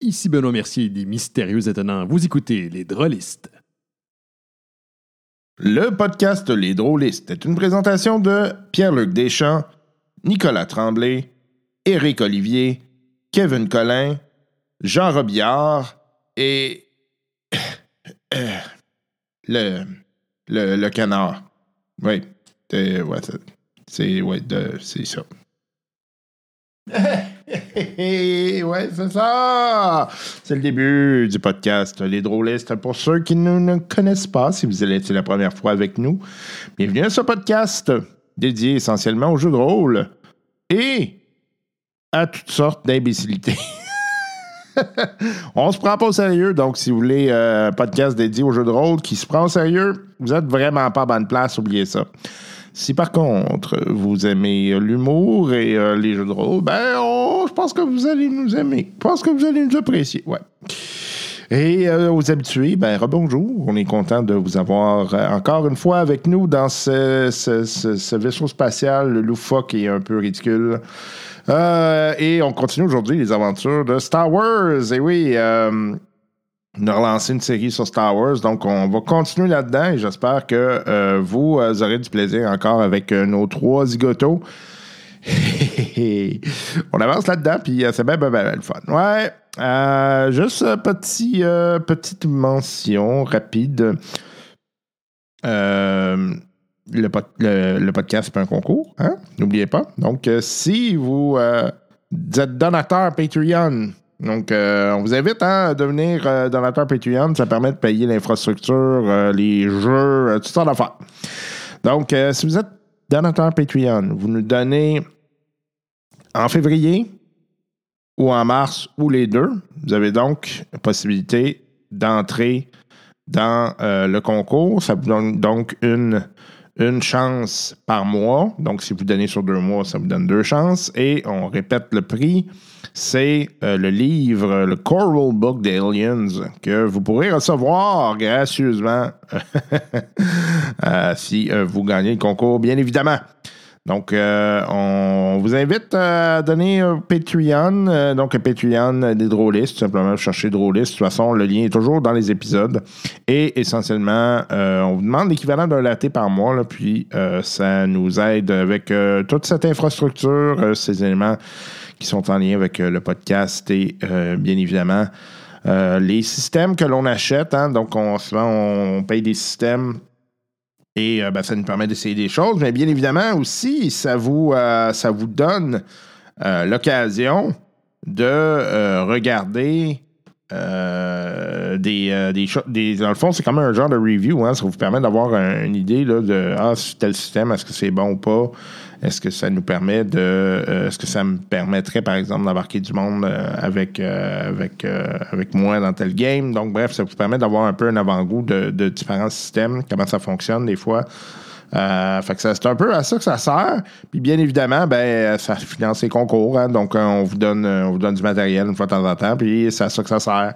Ici Benoît Mercier des Mystérieux Étonnants. Vous écoutez Les Drôlistes. Le podcast Les Drôlistes est une présentation de Pierre-Luc Deschamps, Nicolas Tremblay, Éric Olivier, Kevin Collin, Jean Robillard et euh, le, le, le canard. Oui, c'est ouais, c'est- c'est ouais, de- c'est ça. ouais, c'est ça! C'est le début du podcast Les Drôlistes. Pour ceux qui ne connaissent pas, si vous êtes la première fois avec nous, bienvenue à ce podcast dédié essentiellement aux jeux de rôle et à toutes sortes d'imbécilités. On se prend pas au sérieux, donc si vous voulez euh, un podcast dédié aux jeux de rôle qui se prend au sérieux, vous êtes vraiment pas à bonne place, oubliez ça. Si par contre vous aimez l'humour et euh, les jeux de rôle, ben je pense que vous allez nous aimer. Je pense que vous allez nous apprécier. Ouais. Et euh, aux habitués, ben rebonjour. On est content de vous avoir euh, encore une fois avec nous dans ce, vaisseau spatial loufoque et un peu ridicule. Euh, et on continue aujourd'hui les aventures de Star Wars. Et oui, a relancé une série sur Star Wars, donc on va continuer là-dedans et j'espère que euh, vous euh, aurez du plaisir encore avec euh, nos trois zigotos. on avance là-dedans, puis c'est bien, le fun. Ouais, juste petit, petite mention rapide. Le, pod- le- le podcast, c'est un concours, hein? N'oubliez pas. Donc, si vous êtes donateur Patreon, donc euh, on vous invite hein, à devenir euh, donateur Patreon. Ça permet de payer l'infrastructure, euh, les jeux, toutes sortes d'affaires. Donc, si vous êtes donateur Patreon, vous nous donnez en février ou en mars ou les deux. Vous avez donc la possibilité d'entrer dans le concours. Ça vous donne donc une, une chance par mois. Donc, si vous donnez sur deux mois, ça vous donne deux chances. Et on répète le prix. C'est euh, le livre, le Coral Book des Aliens, que vous pourrez recevoir gracieusement euh, si euh, vous gagnez le concours, bien évidemment. Donc, euh, on vous invite à donner un Patreon. euh, donc, un Patreon des drôlistes, tout simplement, vous cherchez drôlistes. De toute façon, le lien est toujours dans les épisodes. Et essentiellement, euh, on vous demande l'équivalent d'un latte par mois. là, puis, ça nous aide avec toute cette infrastructure, ces éléments qui sont en lien avec le podcast et, bien évidemment, les systèmes que l'on achète. hein. donc, on, souvent, on paye des systèmes et euh, ben, ça nous permet d'essayer des choses. Mais bien évidemment aussi, ça vous, euh, ça vous donne euh, l'occasion de regarder des, des, cho- des- Dans le fond, c'est comme un genre de review. Hein, ça vous permet d'avoir un- une idée là, de ah, tel système, est-ce que c'est bon ou pas? Est-ce que ça nous permet de. euh, est-ce que ça me permettrait, par exemple, d'embarquer du monde euh, avec, euh, avec, avec moi dans tel game? Donc, bref, ça vous permet d'avoir un peu un avant-goût de, différents systèmes, comment ça fonctionne des fois. Fait que c'est un peu à ça que ça sert. Puis bien évidemment, ben, ça finance les concours. hein. donc, on vous donne, on vous donne du matériel une fois de temps en temps. Puis c'est à ça que ça sert.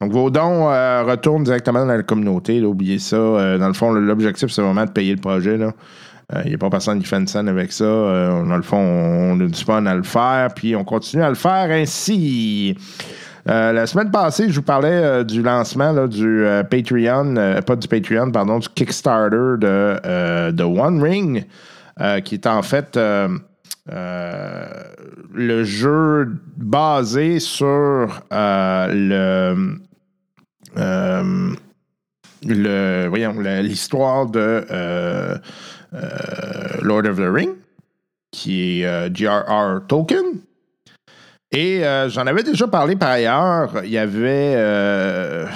Donc, vos dons retournent directement dans la communauté. oubliez ça. Dans le fond, l'objectif, c'est vraiment de payer le projet. là. Euh, Il n'y a pas personne qui fait une avec ça. Euh, dans le fond, on a du à le faire, puis on continue à le faire ainsi. Euh, la semaine passée, je vous parlais euh, du lancement du euh, Patreon, euh, pas du Patreon, pardon, du Kickstarter de, euh, de One Ring, euh, qui est en fait euh, euh, le jeu basé sur euh, le. euh, le, voyons, l'histoire de euh, euh, Lord of the Ring, qui est euh, J.R.R. Tolkien. Et euh, j'en avais déjà parlé par ailleurs. Il y avait, euh,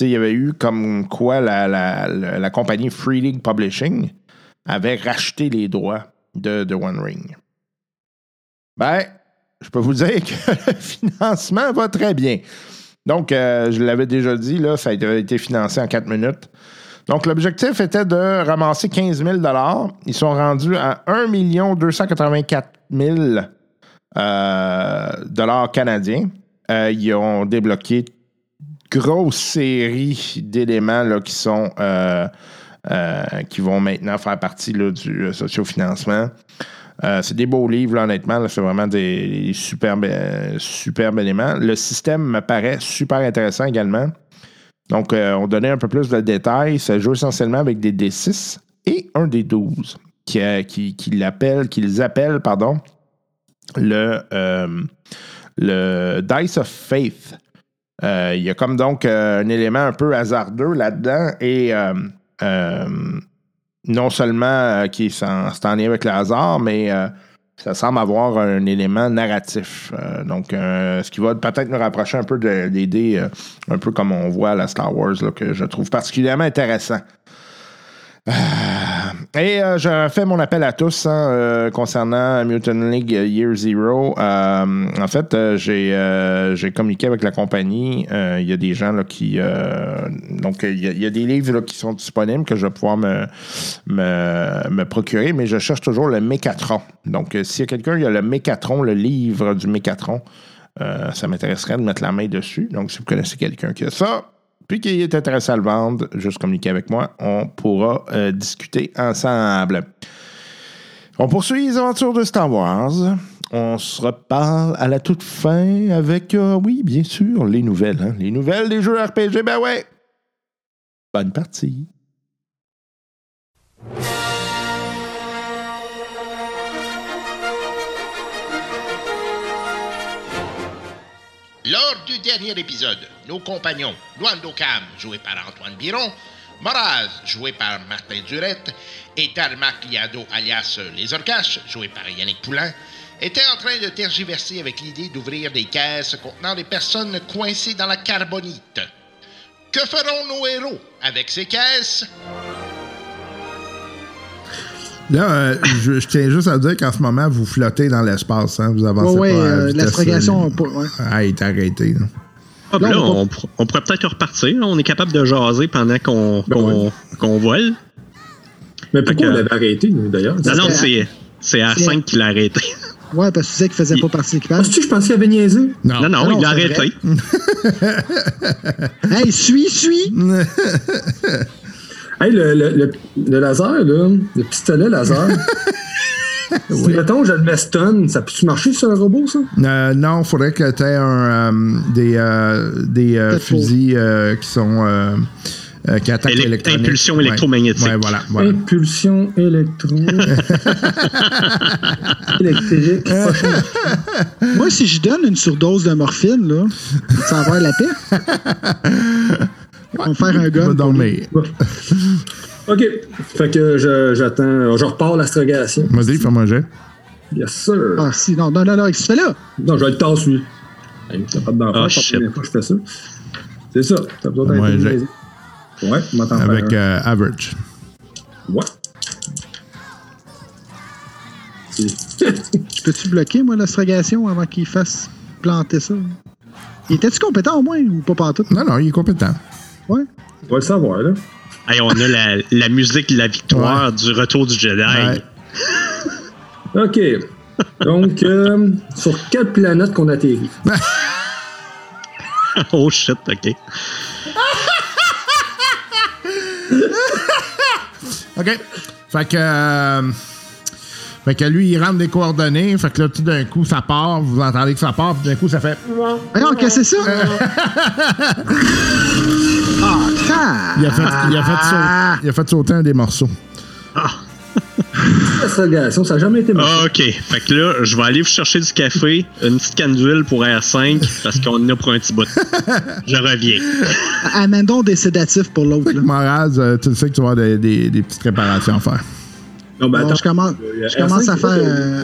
il y avait eu comme quoi la, la, la, compagnie Free League Publishing avait racheté les droits de, de One Ring. Ben, je peux vous dire que le financement va très bien. Donc, euh, je l'avais déjà dit, là, ça a été financé en quatre minutes. Donc, l'objectif était de ramasser 15 000 Ils sont rendus à 1 284 000 euh, dollars canadiens. Euh, ils ont débloqué grosse série d'éléments qui sont euh, euh, qui vont maintenant faire partie du sociofinancement. C'est des beaux livres, honnêtement. c'est vraiment des, superbes, superbes éléments. Le système me paraît super intéressant également. Donc, euh, on donnait un peu plus de détails. Ça joue essentiellement avec des D6 et un D12 qui, euh, qui, qui l'appellent- qu'ils appellent pardon, le, euh, le Dice of Faith. Il y a comme donc un élément un peu hasardeux là-dedans et non seulement qui est en, lien avec le hasard, mais ça semble avoir un élément narratif. Euh, donc, euh, ce qui va peut-être nous rapprocher un peu de- des dés, euh, un peu comme on voit à la Star Wars, là, que je trouve particulièrement intéressant. Euh, Et euh, je fais mon appel à tous hein, euh, concernant Mutant League Year Zero. Euh, en fait, j'ai communiqué avec la compagnie. Il y a des gens là, qui. donc, il y, a- il y des livres qui sont disponibles que je vais pouvoir me, me, procurer, mais je cherche toujours le Mécatron. Donc, s'il y a quelqu'un qui a le Mécatron, le livre du Mécatron, ça m'intéresserait de mettre la main dessus. Donc, si vous connaissez quelqu'un qui a ça, puis qui est intéressé à le vendre, juste communiquer avec moi, on pourra euh, discuter ensemble. On poursuit les aventures de Star Wars. On se reparle à la toute fin avec, euh, oui, bien sûr, les nouvelles. hein. Les nouvelles des jeux RPG, ben ouais. Bonne partie. Lors du dernier épisode, nos compagnons, Luando Cam, joué par Antoine Biron, Moraz, joué par Martin Durette, et Tarmac Liado, alias Les Orcaches, joué par Yannick Poulain, étaient en train de tergiverser avec l'idée d'ouvrir des caisses contenant des personnes coincées dans la carbonite. Que feront nos héros avec ces caisses? Là, euh, je, je tiens juste à dire qu'en ce moment, vous flottez dans l'espace. Hein? Vous avancez Ouais, ouais, pas à euh, vitesse, l'astrogation, euh, pas- ouais. Ah, il est arrêté. là. Ah, ben Là, là, on pourrait peut-être repartir. On est capable de jaser pendant qu'on Ben vole. Mais pourquoi que- on l'avait arrêté, nous, d'ailleurs? Non, non, c'est- c'est c'est R5 qui l'a arrêté. Ouais, parce que tu sais qu'il faisait Il- pas partie de Ah, l'équipage. que je pensais qu'il avait niaisé? Non. Non, non, non, il l'a arrêté. Hey, suis, suis! Hey, le, le, le, le laser, là, le pistolet laser. si, mettons, je le mets stun, ça peut-tu marcher sur un robot, ça? Euh, non, il faudrait que tu aies un, euh, des, euh, des euh, fusils euh, qui sont. euh, euh, qui attaquent impulsion électromagnétique. Ouais, voilà. voilà. Impulsion électro. électrique. Moi, si je donne une surdose de morphine, là, ça va avoir la paix. On va faire un Va gun. dormir. OK. Fait que je- j'attends. Je repars l'astrogation. Vas-y, fais-moi un jet. Yes, sir. Ah, si, non, non, non, non, qu'est-ce que tu fais là? Non, je vais le tasser, lui. T'as pas de Oh, c'est shit. la première fois que je fais ça. C'est ça. T'as besoin d'un Ouais, j'ai-. Ouais, tu m'entends Avec euh, average. Ouais. Je peux-tu bloquer, moi, l'astrogation avant qu'il fasse planter ça? Il était-tu compétent au moins ou pas pantoute? Non, non, il est compétent. Ouais. On va le savoir, là. Hey, on a la, la musique de la victoire du retour du Jedi. Ouais. OK. Donc, euh, sur quelle planète qu'on atterrit? oh shit, ok. OK. Fait que. euh, fait que lui, il rentre des coordonnées. Fait que là, tout d'un coup, ça part. Vous entendez que ça part. Puis d'un coup, ça fait. Qu'est-ce que c'est ça? Ah! Il a fait, il a fait, sau- il a fait sauter un des morceaux. L'astrogation, ça n'a jamais été marché. Ok, fait que là, je vais aller vous chercher du café, une petite canne d'huile pour R5, parce qu'on en a pour un petit bout. Je reviens. Amène des sédatifs pour l'autre. Moraz, euh, tu sais que tu vas avoir des, des- des petites réparations à faire. non, ben Bon, attends. je commence, Euh, je commence R5, à faire. euh,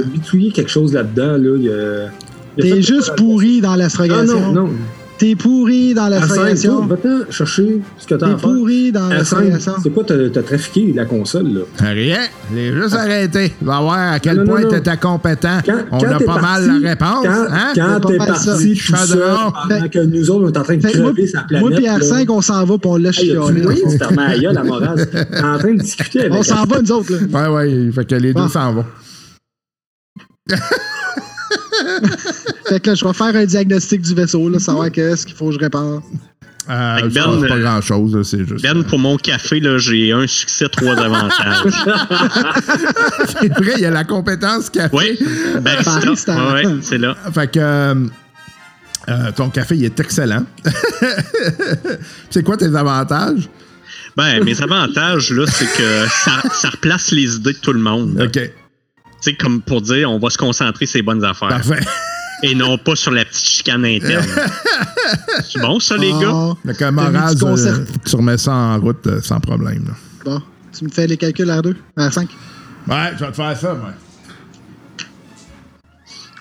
quelque chose là-dedans, là. A. T'es juste pourri dans Ah l'astrogation. non, non. T'es pourri dans R5, l'astrogation. va-t'en chercher ce que t'as T'es pourri dans R5, l'astrogation. c'est quoi, t'as trafiqué la console, là? Rien. Il est juste arrêté. Tu vas voir à quel Non, point non. tu étais compétent. Quand, On quand a t'es pas parti, mal la réponse. Quand, hein? quand t'es parti tout seul, pendant que nous autres, on est en train de Fait que moi, crever sa planète. moi pis là. R5, on s'en va pis on Hey, chialer. oui, la la morale? T'es en train de discuter avec On s'en va, nous autres. Là. Ouais, ouais. Fait que les deux Ah. s'en vont. Fait que là, je vais faire un diagnostic du vaisseau, là, savoir qu'est-ce qu'il faut que je répare. Euh, Fait que je Ben, pas euh, grand chose, c'est juste. Ben, pour mon café, là, j'ai un succès, trois avantages. C'est vrai, il y a la compétence café. Oui. Barista. Ouais, ouais, c'est là. Fait que euh, euh, ton café, il est excellent. c'est quoi tes avantages? Ben, mes avantages, là, c'est que ça, ça replace les idées de tout le monde. OK, Tu sais, comme pour dire, on va se concentrer sur les bonnes affaires. parfait. Et non pas sur la petite chicane interne. c'est bon, ça, les gars? Ah, que t'as Moraz, euh, tu remets ça en route euh, sans problème. là. Bon, tu me fais les calculs à 2, à 5. Ouais, je vais te faire ça, moi.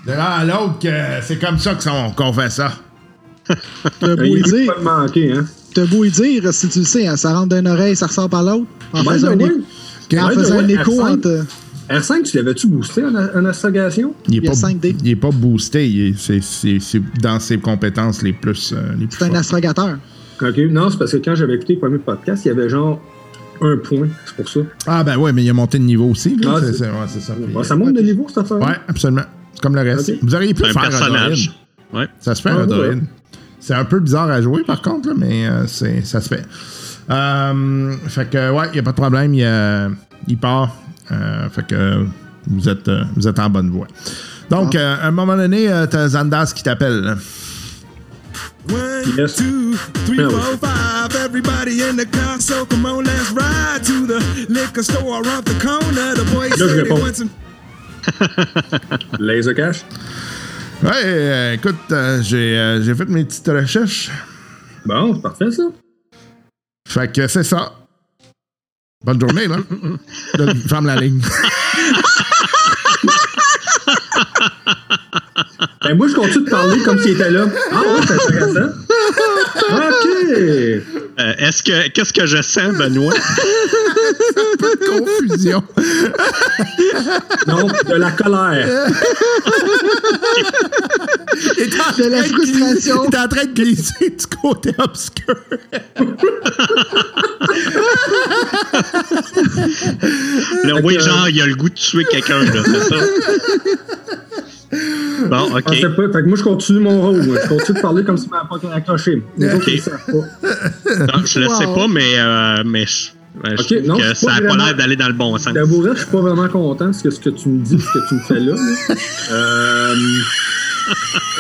De l'un à l'autre, que c'est comme ça qu'on fait ça. T'as beau Il y dire, pas te manquer, hein. t'as beau y dire, si tu le sais, hein, ça rentre d'une oreille, ça ressort par l'autre. En faisant un, en faisant un écho R5, entre. R5, tu l'avais-tu boosté en, en astrogation? Il est, Il pas, 5D. il est pas boosté, il est- c'est, c'est- c'est dans ses compétences les plus, euh, les plus C'est un astrogateur. OK. Non, c'est parce que quand j'avais écouté le premier podcast, il y avait genre un point. C'est pour ça. Ah ben ouais, mais il a monté de niveau aussi. là. Ah, c'est, c'est- c'est- ouais, c'est ça. Bon, ça monte de niveau, cette affaire? ouais, absolument. C'est comme le reste. Vous auriez pu Un faire un personnage. Ouais. Ça se fait Ah, un ouais. droïde. C'est un peu bizarre à jouer par contre, là, mais euh, c'est, ça se fait. Euh, fait que ouais, il n'y a pas de problème. Il, euh, il part. Euh, fait que vous êtes, euh, vous êtes en bonne voie. Donc, Ah. euh, à un moment donné, euh, t'as Zandas qui t'appelle. Yes. two, three, Yeah. four, five. Everybody in the car, so come on, let's ride to the liquor store around the corner. The boys je say they want some. Laser cash? Ouais, euh, écoute, euh, j'ai, euh, j'ai fait mes petites recherches. Bon, c'est parfait, ça. Fait que c'est ça. Bonne journée, là. Ferme la ligne. Ben, moi, je continue de parler comme s'il était là. Ah ouais, c'est intéressant. OK. Euh, est-ce que qu'est-ce que je sens, Benoît? Confusion. Non, de la colère. Il est en De la frustration. est en train de glisser du côté obscur. Là, oui, que- genre, il a le goût de tuer quelqu'un, là, c'est ça? Bon, OK. pas- Fait que moi, je continue mon rôle. moi. Je continue de parler comme si m'avait pas accroché. Les autres, Ok. ils le savent pas. Non, je le sais pas, mais, euh, mais je, ben, non, que ça n'a pas l'air d'aller dans le bon sens. D'abord, je suis pas vraiment content de ce que, ce que tu me dis et ce que tu me fais là. Euh,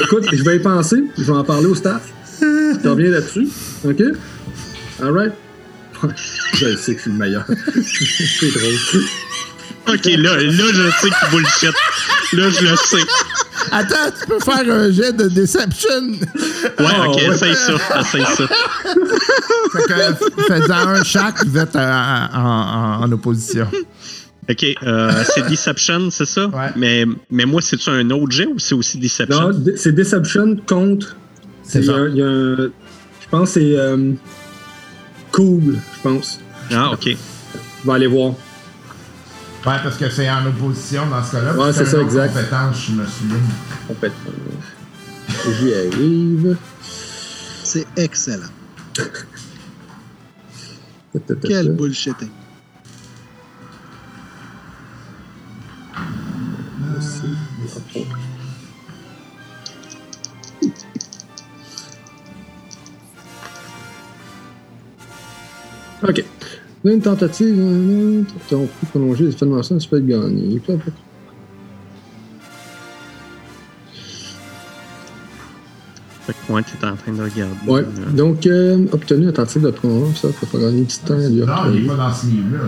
écoute, je vais y penser. Je vais en parler au staff. Je te reviens là-dessus. OK? All right? Je sais que je suis le meilleur. C'est drôle. OK, là, là, je sais que bullshit. Là, je le sais. Attends, tu peux faire un jet de Deception. Ouais, Ah, OK, ouais. essaye ça. Essaye ça. Fait que, faites-en un chaque, vous êtes euh, en, en- en opposition. OK, euh, c'est Deception, c'est ça? Ouais. Mais, mais moi, c'est-tu un autre jet ou c'est aussi Deception? Non, c'est Deception contre. C'est il y a il y a un- Je pense que c'est. euh, cool, je pense. Ah, OK. Je vais aller voir. Ouais, parce que c'est en opposition dans ce cas-là. Ouais, c'est ça, exact. compétence, je me souviens. Complètement. J'y arrive. C'est excellent. Quel bullshitting. OK. Une tentative, euh, on peut prolonger les formations, ça peut être gagné. Fait que moi, t'es en train de regarder. Ouais. Donc, euh, obtenu un tentative de prolongement, ça, ça peut gagner du temps. Non, il octroyer. est pas dans ce livre-là.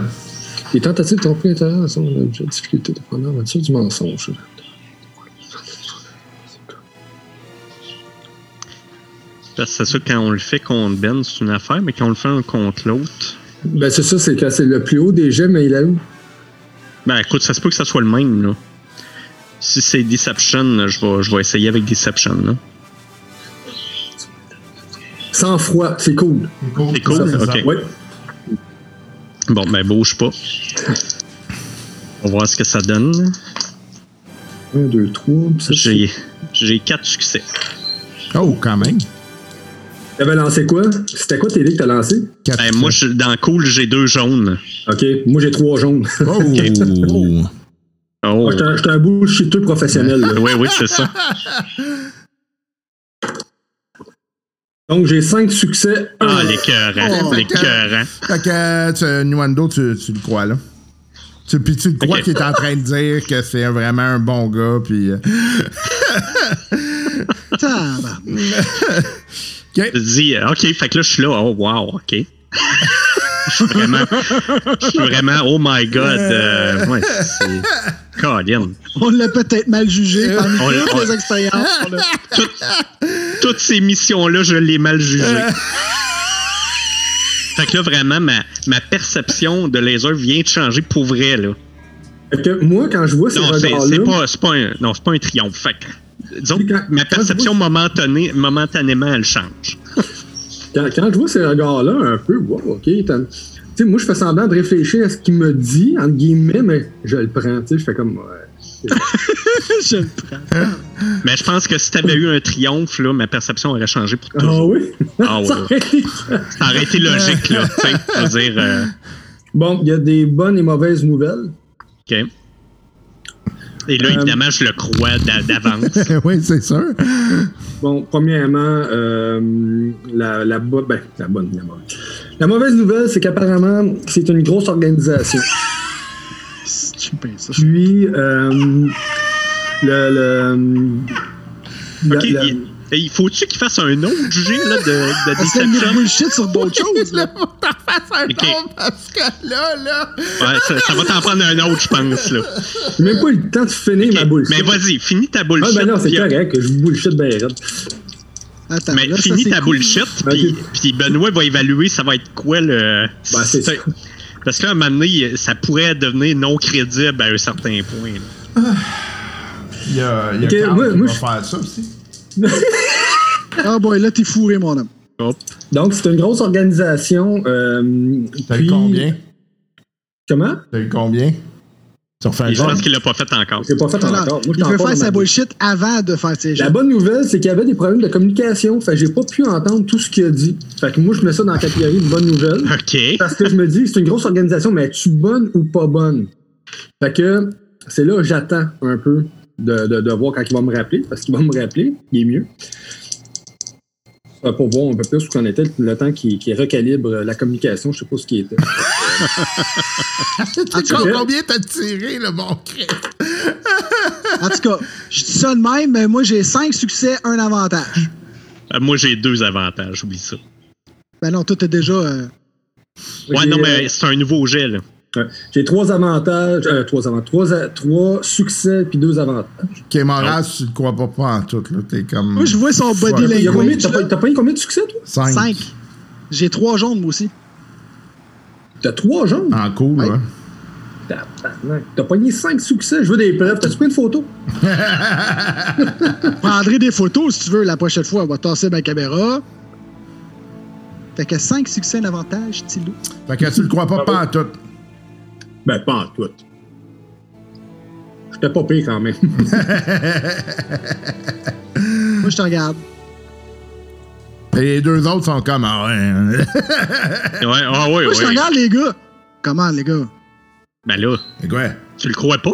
Les tentatives trompées l'intérieur sont de difficulté de prendre en matière du mensonge. Parce que c'est sûr, quand on le fait contre Ben, c'est une affaire, mais quand on le fait un contre l'autre. Ben, c'est ça, c'est que c'est le plus haut des jets, mais il est où? Ben écoute, ça se peut que ça soit le même, là. Si c'est Deception, je vais, je vais essayer avec Deception, là. Sans froid, c'est cool. C'est cool. C'est cool, Ça, c'est ok. Ouais. Bon, ben bouge pas. On va voir ce que ça donne. 1, 2, 3. J'ai, j'ai quatre succès. Oh, quand même. T'avais lancé quoi? C'était quoi tes dés que t'as lancé? Quatre Ben, moi, je- dans Cool, j'ai deux jaunes. Ok, moi j'ai trois jaunes. Oh! Oh. J'étais un- j'étais un bullshiteux professionnel. là. Oui, oui, c'est ça. Donc, j'ai 5 succès. Ah, un- l'écœurant, Oh, l'écœurant. Fait que, euh, tu, Nuando, tu, tu le crois, là. Tu, puis tu le crois qu'il est en train de dire que c'est vraiment un bon gars, puis... euh, Tabarnak. OK. Je dis, euh, OK, fait que là, je suis là, oh, wow, OK. Je suis vraiment, je suis vraiment, oh my God. Euh, ouais, c'est. Colin. On l'a peut-être mal jugé parmi On l'a- toutes on- les expériences. Toutes ces missions-là, je l'ai mal jugées. Fait que là, vraiment, ma, ma perception de laser vient de changer pour vrai, là. Fait que moi, quand je vois ces Non, c'est regards-là, pas, c'est pas, un, non, c'est pas un triomphe. Fait que, disons, que ma perception momentanée, momentanément, elle change. quand, quand je vois ces regards-là, un peu, wow, OK. t'as- Tu sais, moi, je fais semblant de réfléchir à ce qu'il me dit, entre guillemets, mais je le prends, tu sais, je fais comme, ouais. Je le prends. Mais je pense que si t'avais eu un triomphe, là, ma perception aurait changé pour Ah toujours. oui? Ah ouais, Ça aurait été- Ça aurait été logique, là. tu sais, dire, euh, Bon, il y a des bonnes et mauvaises nouvelles. OK. Et là, Euh, évidemment, je le crois d'a- d'avance. oui, c'est sûr. Bon, premièrement, euh, la, la, bo- ben, la bonne, la mauvaise. La mauvaise nouvelle, c'est qu'apparemment, c'est une grosse organisation. Puis, euh, le. le la- OK, la- il, faut-tu qu'il fasse un autre jet là, de, de que deception? bullshit sur d'autres choses. Là. OK. Parce que là, là... Ouais, ça, ça va t'en prendre un autre, je pense. Là. J'ai même pas eu le temps de finir ma OK, bullshit. Mais vas-y, finis ta Ah, bullshit. ben non, c'est puis- correct, je bullshit bien raide. Attends, Mais là, ça, finis c'est ta cool. bullshit, puis, puis Benoît va évaluer ça va être quoi le. Ben, c'est ça. Parce que là, à un moment donné, ça pourrait devenir non crédible à un certain point. là. Il y a, il y a Ok, Carl moi- qui moi, va je- faire ça aussi. Ah, boy, là, t'es fourré, mon homme. Hop. Donc, c'est une grosse organisation. Euh, T'as eu combien? Comment? T'as eu combien? Tu refais un Et je pense qu'il l'a pas fait encore. J'ai pas fait encore. Moi, il encore faire sa bullshit avant de faire ses jeux. La bonne nouvelle, c'est qu'il y avait des problèmes de communication. Fait que j'ai pas pu entendre tout ce qu'il a dit. Fait que moi, je mets ça dans la catégorie de bonne nouvelle. OK. Parce que je me dis, c'est une grosse organisation, mais es-tu bonne ou pas bonne? Fait que c'est là que j'attends un peu de, de, de voir quand il va me rappeler, parce qu'il va me rappeler, il est mieux. Euh, Pour voir un peu plus où qu'on était, le temps qu'il qu'il recalibre la communication, je sais pas ce qui était. Tu sais cas- combien t'as tiré, le bon Christ? En tout cas, je dis ça de même, mais moi, j'ai 5 succès, un avantage. Euh, Moi, j'ai deux avantages, oublie ça. Ben non, toi, t'es déjà. euh, Ouais, non, mais c'est un nouveau jet, là. Ouais. J'ai trois avantages, euh, trois avantages, trois, a- trois succès puis deux avantages. Ok, Moraz, tu le crois pas, pas en tout, là. T'es comme. Moi, je vois son body Il y a combien- language. T'as pas, t'as pas eu combien de succès, toi? 5. 5. J'ai 3 jaunes, moi aussi. T'as trois jaunes? En cool, Ouais. ouais. T'as pogné cinq succès, je veux des preuves. T'as-tu pris une photo? Prendrai des photos si tu veux la prochaine fois. On va tasser ma caméra. Fait que 5 succès, un avantage, Tilou. Fait que tu le crois pas, pas en tout. Ben, pas en tout. J'étais pas pire quand même. Moi, je te regarde. Et les deux autres sont comme. Ah ouais. hein. Ouais, ah ouais, Moi, je te ouais. regarde, les gars. Comment, les gars? Ben là, quoi? tu le crois pas?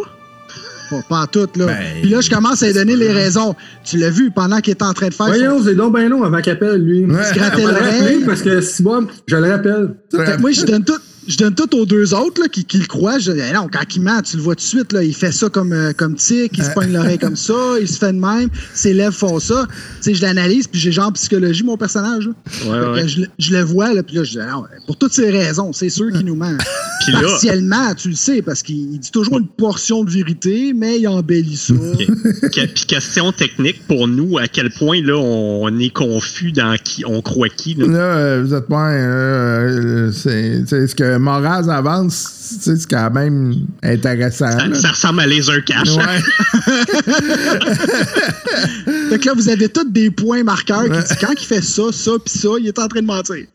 Pas, pas en tout, là. Ben, Puis là, je commence à lui donner les raisons. Tu l'as vu pendant qu'il était en train de faire son... Voyons, c'est donc ben long avant qu'il appelle, lui. Ouais. se grattait le parce que si bon, je le rappelle. Moi, je donne tout. Je donne tout aux deux autres là, qui, qui le croient. Je dis, Eh non, quand il ment, tu le vois tout de suite. Là, il fait ça comme, euh, comme tic, il se pogne l'oreille comme ça, il se fait de même, ses lèvres font ça. Tu sais, je l'analyse, puis j'ai genre psychologie, mon personnage. Là. Que ouais. Je, le- je le vois, là, puis là, je dis, non, pour toutes ces raisons, c'est sûr qu'il nous ment. Puis là, Partiellement, tu le sais, parce qu'il il dit toujours une portion de vérité, mais il embellit ça. que- puis question technique pour nous, à quel point là on est confus dans qui on croit qui. Là? Là, euh, vous êtes pas. euh, c'est c'est ce que Moraz avance, tu sais, c'est quand même intéressant. Ça, ressemble à Laser Cash. Ouais. Fait que là, vous avez tous des points marqueurs qui disent quand il fait ça, ça, puis ça, il est en train de mentir.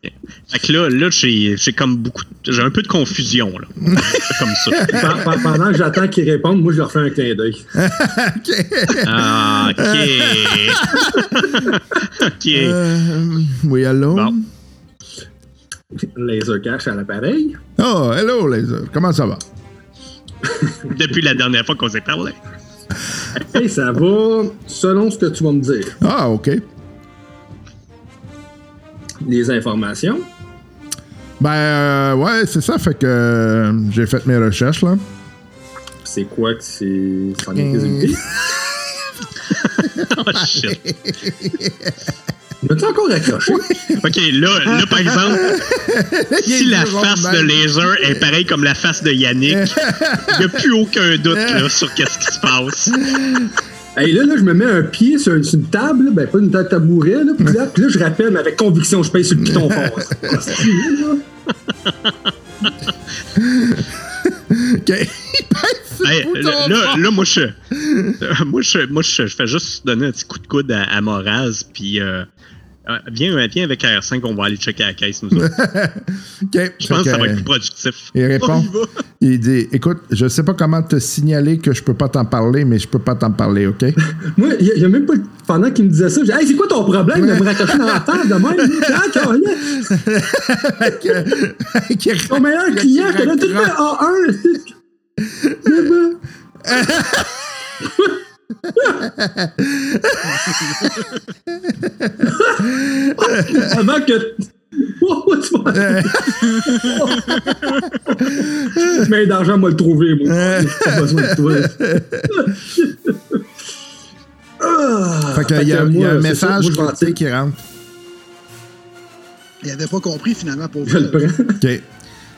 Fait que là, là j'ai j'ai comme beaucoup. J'ai un peu de confusion. Là. C'est comme ça. Pe- pe- Pendant que j'attends qu'il réponde, moi, je leur fais un clin d'œil. Ah, ok. ok. Euh, oui, allô? Bon. Laser cash à l'appareil. Oh, hello, Laser. Comment ça va? Depuis la dernière fois qu'on s'est parlé. Hey, ça va selon ce que tu vas me dire. Ah, OK. les informations? Ben, euh, ouais, c'est ça. Fait que euh, j'ai fait mes recherches, là. C'est quoi que c'est? Ça en est résumé? Oh, shit. M'as-tu encore accroché? OK, là, là par exemple, si la face de laser est pareille comme la face de Yannick, il n'y a plus aucun doute là, sur qu'est-ce qui se passe. Hey, là, là, je me mets un pied sur, sur une table, là, ben pas une table tabouret, là, puis là, puis là, je rappelle, mais avec conviction, je paye sur le piton fort. C'est là. OK. Hey, là, là, là, moi, je, moi, je, moi je, je fais juste donner un petit coup de coude à, à Moraz, puis euh, viens, viens avec R5, on va aller checker la caisse, nous autres. Je pense que ça va être plus productif. Il répond. Il dit Écoute, je sais pas comment te signaler que je peux pas t'en parler, mais je peux pas t'en parler, OK? Moi, il y, a- même pas. Pendant qu'il me disait ça, j'ai dit, hey, c'est quoi ton problème de me raccrocher dans la table de même? Ah. Ton meilleur client, t'as tout fait A1. Avant que. Oh, tu vas- Je mets d'argent, moi le trouver, moi. J'ai pas besoin de toi. Ah, Fait qu'il y a, il y a un c'est ça, message moi, qui rentre. Il avait pas compris finalement pour Je le prends. OK.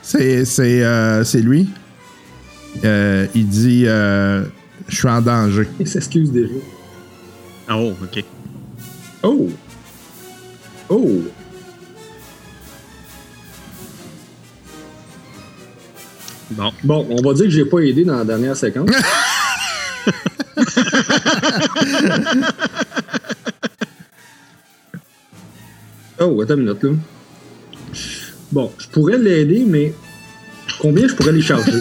C'est, c'est, euh, c'est lui. Euh, il dit euh, Je suis en danger. Il s'excuse déjà. Oh, OK. Oh! Oh! Bon. Bon, on va dire que j'ai pas aidé dans la dernière séquence. oh, attends une minute là. Bon, je pourrais l'aider, mais combien je pourrais les charger?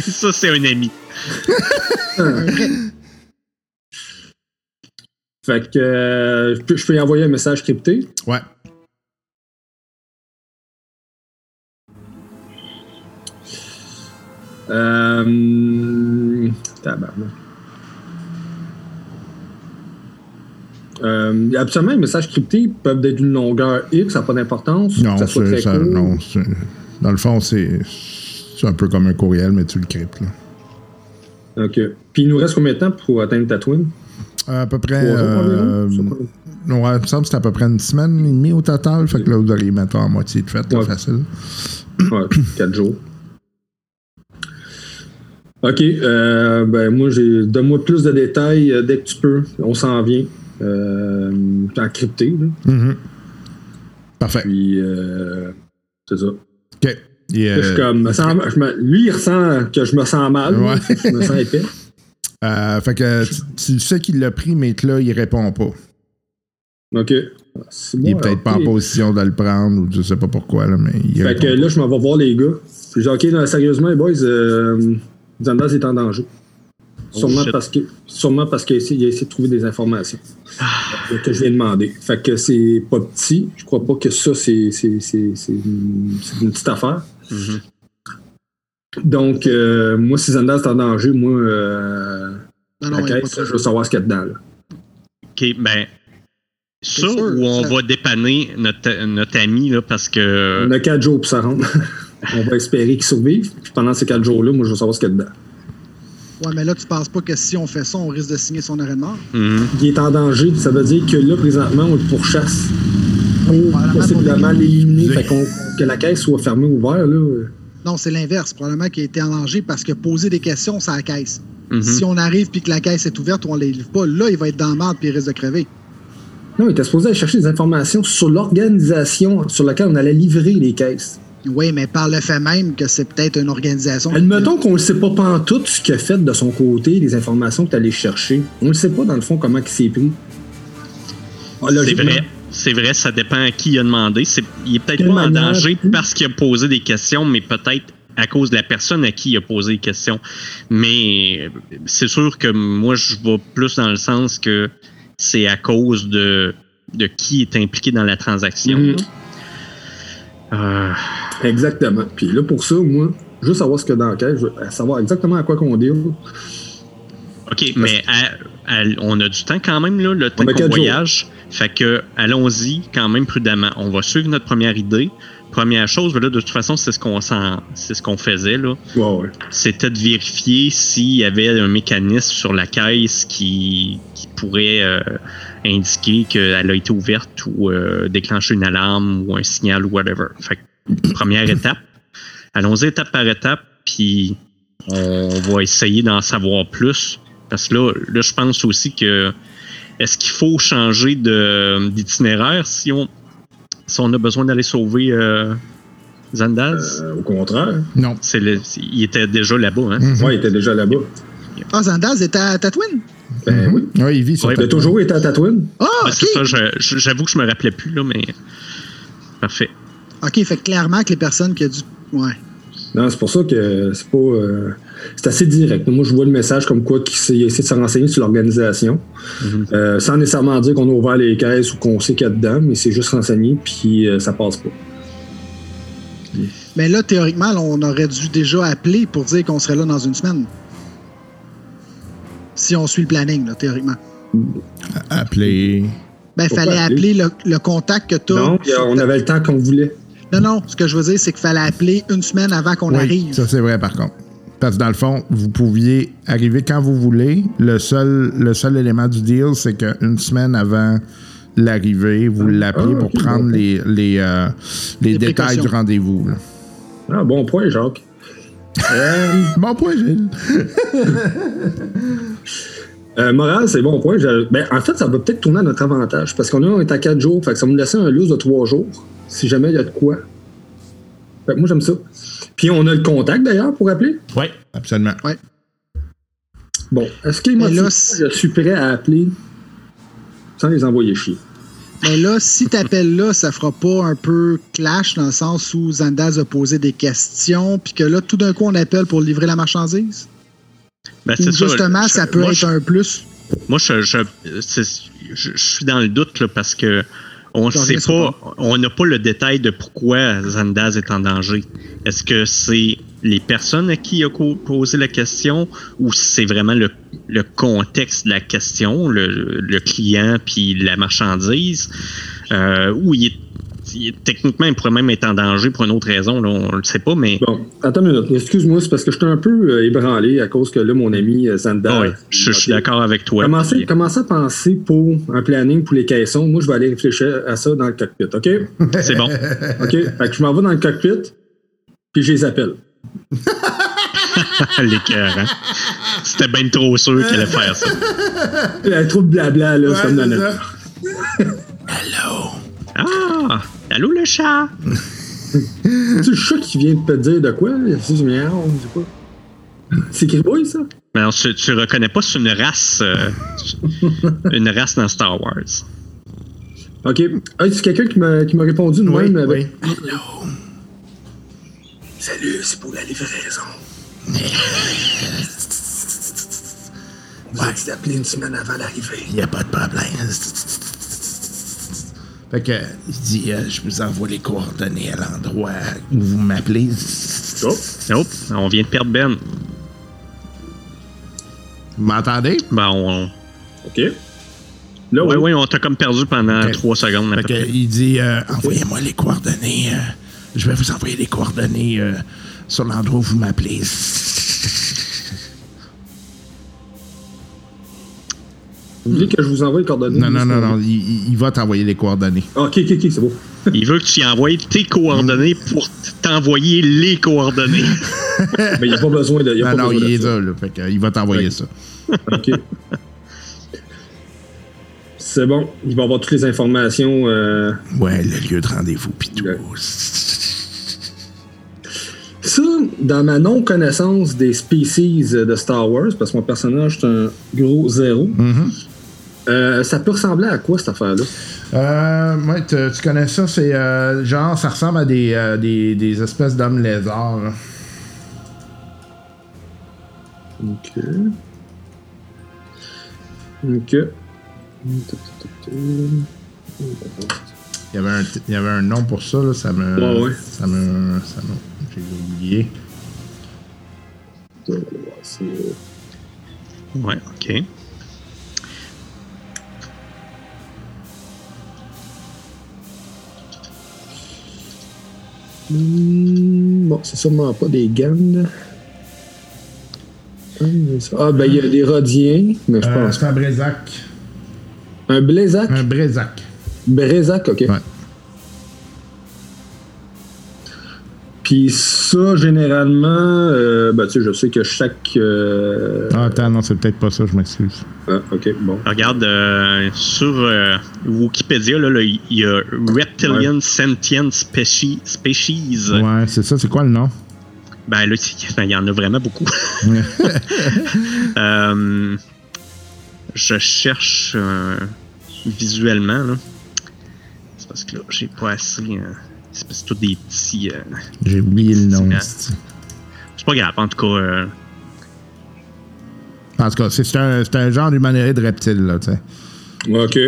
ça, c'est un ami. Fait que euh, je peux- y envoyer un message crypté. Ouais. Euh. Tabarnak. Euh, absolument, les messages cryptés peuvent être d'une longueur X, ça n'a pas d'importance. Non, que ça soit c'est, très ça- court. non dans le fond, c'est, c'est un peu comme un courriel, mais tu le cryptes. Là. Ok. Puis il nous reste combien de temps pour atteindre ta twin? À peu près. Euh, ouais, il me semble que c'est à peu près une semaine et demie au total. Fait que là, vous auriez mettre en moitié de fête, là, Ouais. facile. Ouais, 4 jours. Ok, euh, ben moi, j'ai donne-moi plus de détails euh, dès que tu peux. On s'en vient. Euh, en crypté, là. Mhm. Parfait. Puis, euh, c'est ça. OK. Et, Là, je suis comme, me sens- je me- lui, il ressent que je me sens mal. Ouais. Fait que je me sens épais. euh, fait que tu, tu sais qu'il l'a pris, mais que là, il répond pas. OK. Il est peut-être pas en position de le prendre, ou je sais pas pourquoi, là, mais il Fait que pas. là, je m'en vais voir les gars. Puis je dis, OK, non, sérieusement, les boys, euh, Xandaz est en danger. Sûrement, shit. parce que, sûrement parce qu'il a essayé, il a essayé de trouver des informations euh, que je viens demander. Fait que c'est pas petit. Je crois pas que ça, c'est, c'est, c'est, c'est une, c'est une affaire. Donc, euh, moi, si Xandaz est en danger, moi, euh, Non, non, caisse, je veux savoir ce qu'il y a dedans. là. OK, ben. Ça, sûr, ou on ça- va dépanner notre, notre ami, là, parce que. On a quatre jours pour ça rendre. On va espérer qu'il survive. Puis pendant ces quatre jours-là, moi, je veux savoir ce qu'il y a dedans. Ouais, mais là, tu penses pas que si on fait ça, on risque de signer son arrêt de mort? Mhm. Il est en danger. Ça veut dire que là, présentement, on le pourchasse. Pour possiblement l'éliminer. Fait qu'on- que la caisse soit fermée ou ouverte. Là. Non, c'est l'inverse. Probablement qu'il a été en danger parce que poser des questions, c'est la caisse. Mhm. Si on arrive puis que la caisse est ouverte ou on ne les livre pas, là, il va être dans la merde puis il risque de crever. Non, il était supposé aller chercher des informations sur l'organisation sur laquelle on allait livrer les caisses. Oui, mais par le fait même que c'est peut-être une organisation. Admettons qu'on ne sait pas pantoute ce qu'il a fait de son côté, les informations que tu allé chercher. On ne sait pas, dans le fond, comment il s'est pris. Ah, C'est vrai. C'est vrai, ça dépend à qui il a demandé. Il est peut-être pas en danger parce qu'il a posé des questions, mais peut-être à cause de la personne à qui il a posé des questions. Mais c'est sûr que moi, je vais plus dans le sens que c'est à cause de, de qui est impliqué dans la transaction. Mhm. Euh, Exactement. Puis là, pour ça, moi, juste savoir ce a dans caisse, je veux savoir exactement à quoi qu'on dit. OK, mais à- on a du temps quand même, là, le temps qu'on voyage. Fait que, allons-y quand même prudemment. On va suivre notre première idée. Première chose, là, de toute façon, c'est ce qu'on c'est ce qu'on faisait, là. Ouais. C'était de vérifier s'il y avait un mécanisme sur la caisse qui, qui pourrait euh, indiquer qu'elle a été ouverte ou euh, déclencher une alarme ou un signal ou whatever. Fait que, première étape. Allons-y étape par étape, puis on va essayer d'en savoir plus. Parce que là, là je pense aussi que est-ce qu'il faut changer de- d'itinéraire si on, si on a besoin d'aller sauver euh, Zandaz? Euh, au contraire. Non. Le- il était déjà là-bas, hein? Ouais, il était déjà là-bas. Ah, Zandaz était à Tatooine? Ben oui. Ouais, il vit sur Ouais, Il a toujours été à Tatooine. Ah, Ouais, OK. C'est ça, j'avoue que je me rappelais plus, là, mais. Parfait. OK, fait clairement que les personnes qui ont dû. Ouais. Non, c'est pour ça que c'est pas. euh, c'est assez direct. Moi, je vois le message comme quoi qu'il s'est- de se renseigner sur l'organisation. Euh, sans nécessairement dire qu'on a ouvert les caisses ou qu'on sait qu'il y a dedans, mais c'est juste renseigné, puis euh, ça passe pas. Mais là, théoriquement, là, on aurait dû déjà appeler pour dire qu'on serait là dans une semaine. Si on suit le planning, là, théoriquement. Appelé. Ben, il fallait appeler? appeler le, le contact que tu as. Non, on avait le temps qu'on voulait. Non, non, ce que je veux dire, c'est qu'il fallait appeler une semaine avant qu'on Oui, arrive. ça c'est vrai par contre. Parce que dans le fond, vous pouviez arriver quand vous voulez. Le seul, le seul élément du deal, c'est qu'une semaine avant l'arrivée, vous l'appelez Ah, pour ok, prendre bon. les, les, euh, les Les détails du rendez-vous. Ah, bon point, Jacques. Euh, Bon point, Gilles. euh, Moral, c'est bon point. Je- ben, en fait, ça va peut-être tourner à notre avantage parce qu'on est- on est à 4 jours. Fait que ça va nous laisser un loose de 3 jours si jamais il y a de quoi. Fait que moi, j'aime ça. Puis on a le contact d'ailleurs pour appeler? Oui, absolument. Bon, est-ce qu'il m'a Mais dit là, que c'est- je suis prêt à appeler sans les envoyer chier? Mais là, si t'appelles là, ça fera pas un peu clash dans le sens où Zandaz a posé des questions, puis que là, tout d'un coup, on appelle pour livrer la marchandise? Ben, Ou c'est ça. justement, Je- ça peut moi, être je- un plus? Moi, je, je, suis dans le doute là, parce que on J'en sait pas, on n'a pas le détail de pourquoi Zandaz est en danger. Est-ce que c'est les personnes à qui il a posé la question ou c'est vraiment le, le contexte de la question, le, le client puis la marchandise, euh, ou il est, il techniquement il pourrait même être en danger pour une autre raison, là, on le sait pas, mais Bon, attends une minute. Excuse-moi, c'est parce que je suis un peu euh, ébranlé à cause que là, mon ami euh, Zandar. Ah ouais, je, suis d'accord avec toi. Commencez, Puis- commencez à penser pour un planning pour les caissons. Moi, je vais aller réfléchir à ça dans le cockpit, OK? c'est bon. OK? fait que je m'en vais dans le cockpit, puis je les appelle. L'écœur, hein? C'était bien trop sûr qu'elle allait faire ça. Il y a trop de blabla, là. c'est comme dans c'est notre- ça. Ah! Allô le chat? C'est le chat qui vient de te dire de quoi? C'est du miaou, je sais pas. C'est Gribouille, ça? Mais alors, tu, tu reconnais pas, c'est une race. euh, une race dans Star Wars. OK. Ah, c'est quelqu'un qui m'a qui m'a répondu de Oui, même avec. oui. Salut, c'est pour la livraison. Vous avez dit d'appeler une semaine avant l'arrivée. Il n'y a pas de problème. Fait que, il dit, euh, je vous envoie les coordonnées à l'endroit où vous m'appelez. Oh, Oh, on vient de perdre Ben. Vous m'entendez? Ben, on. OK. Là, Oui, oui. oui, on t'a comme perdu pendant trois secondes. à Fait peu que, près. il dit, euh, envoyez-moi les coordonnées. euh, je vais vous envoyer les coordonnées euh, sur l'endroit où vous m'appelez. Vous voulez que je vous envoie les coordonnées? Non, non, non, non, il, va t'envoyer les coordonnées. Ah, OK, OK, OK, c'est beau. Il veut que tu y envoies tes coordonnées pour t'envoyer les coordonnées. Mais il n'y a pas besoin de. il y a Non, pas non, besoin il de est ça. là, là. Fait que, il va t'envoyer ça. OK. C'est bon. Il va avoir toutes les informations. euh, Ouais, le lieu de rendez-vous, pis tout. Ouais. Ça, dans ma non-connaissance des species de Star Wars, parce que mon personnage est un gros zéro, euh, ça peut ressembler à quoi cette affaire-là? Euh, ouais, tu, tu connais ça, c'est euh, genre, ça ressemble à des, euh, des, des espèces d'hommes lézards. là. Ok. Ok. Il y avait un, il y avait un nom pour ça, là, ça me. Ouais, ouais. Ça me. Ça me J'ai oublié. Ouais, OK. Hmm, bon, c'est sûrement pas des gannes. Ah, ben, il y a des rodiens, mais je Euh, pense c'est un Brézac. Un Blézac? Un Brézac. Brézac, ok. Ouais. Puis ça, généralement, euh, ben, tu sais, je sais que chaque. euh, Ah, attends, non, c'est peut-être pas ça, je m'excuse. ah, ok, bon. Regarde, euh, sur euh, Wikipédia, là, là, il y a Reptilian Sentient Species. species. Ouais, c'est ça. C'est quoi le nom? Ben là, enfin, il y en a vraiment beaucoup. Euh, je cherche euh, visuellement. là. C'est parce que là, j'ai pas assez. euh, c'est parce que c'est tous des petits. euh, J'ai oublié le nom. C'est pas grave, en tout cas. euh, En tout cas, c'est un, c'est un genre d'humanoïde reptile, là, tu sais. Ok.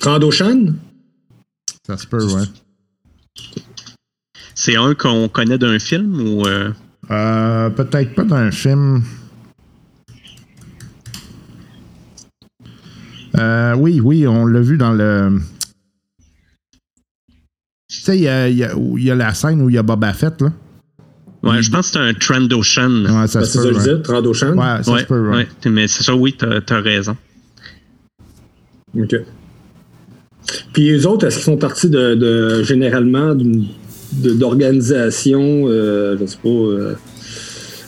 Trandoshan? Ça se peut, ouais. c'est un qu'on connaît d'un film ou. euh, Euh, peut-être pas d'un film. Euh, oui, oui, on l'a vu dans le. Tu sais, il y a, il y a- où il y a la scène où il y a Boba Fett, là. Ouais, je pense que c'est un Trandoshan. Ouais, ça c'est ça je ouais. disais, Trandoshan? Ouais, ça ouais, se peut, ouais. ouais. mais c'est ça, oui, t'as as raison. OK. Puis les autres, est-ce qu'ils font partie de, de- généralement d'organisations, euh, je sais pas, euh,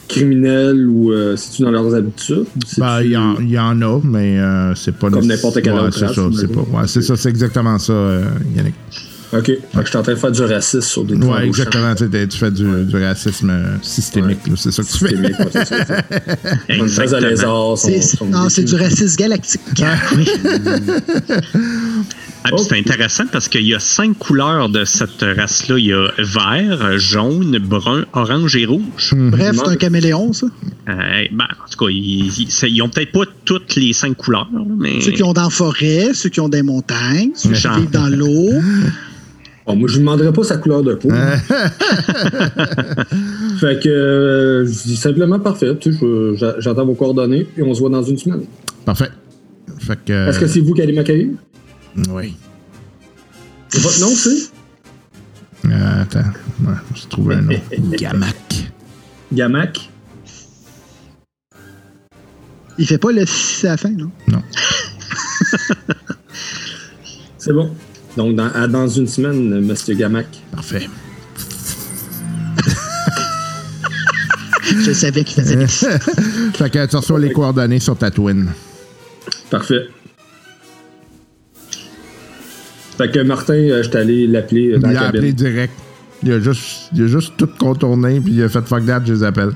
criminelles ou euh, c'est-tu dans leurs habitudes? Ben, il y, en- il y en a, mais euh, c'est pas Comme n'importe quelle ouais, autre c'est race, ça, c'est j'imagine. pas. Ouais, c'est ça, c'est exactement ça, euh, Yannick. OK. Je suis en train de faire du racisme sur des Ouais, exactement. Tu, fais du, du racisme systémique, là, c'est ça que tu fais. Systémique, ouais, c'est ça, non, c'est du racisme galactique. Ah, puis c'est intéressant parce qu'il y a cinq couleurs de cette race-là. Il y a vert, jaune, brun, orange et rouge. Bref, c'est un caméléon, ça. Euh, ben, en tout cas, ils, ils- c'est- ils ont peut-être pas toutes les cinq couleurs, mais. Ceux qui ont dans la forêt, ceux qui ont des montagnes, ceux qui vivent dans l'eau. Bon, moi, je lui demanderais pas sa couleur de peau. fait que euh, je dis simplement parfait. Tu sais, J'attends vos coordonnées et on se voit dans une semaine. Parfait. Fait que. Est-ce que c'est vous qui allez m'accueillir? Oui. Et Votre nom, c'est? Euh, attends. Ouais, je trouve un nom. Gamac. Gamac. Il fait pas le 6 à la fin, non? C'est bon. Donc, dans, à- dans une semaine, Monsieur Gamac. Parfait. Je savais qu'il faisait des Fait que tu reçois les coordonnées sur ta twin. Parfait. Fait que Martin, euh, je allé l'appeler euh, dans Il la a appelé direct. Il a juste, il a juste tout contourné, puis il a fait fuck that, je les appelle.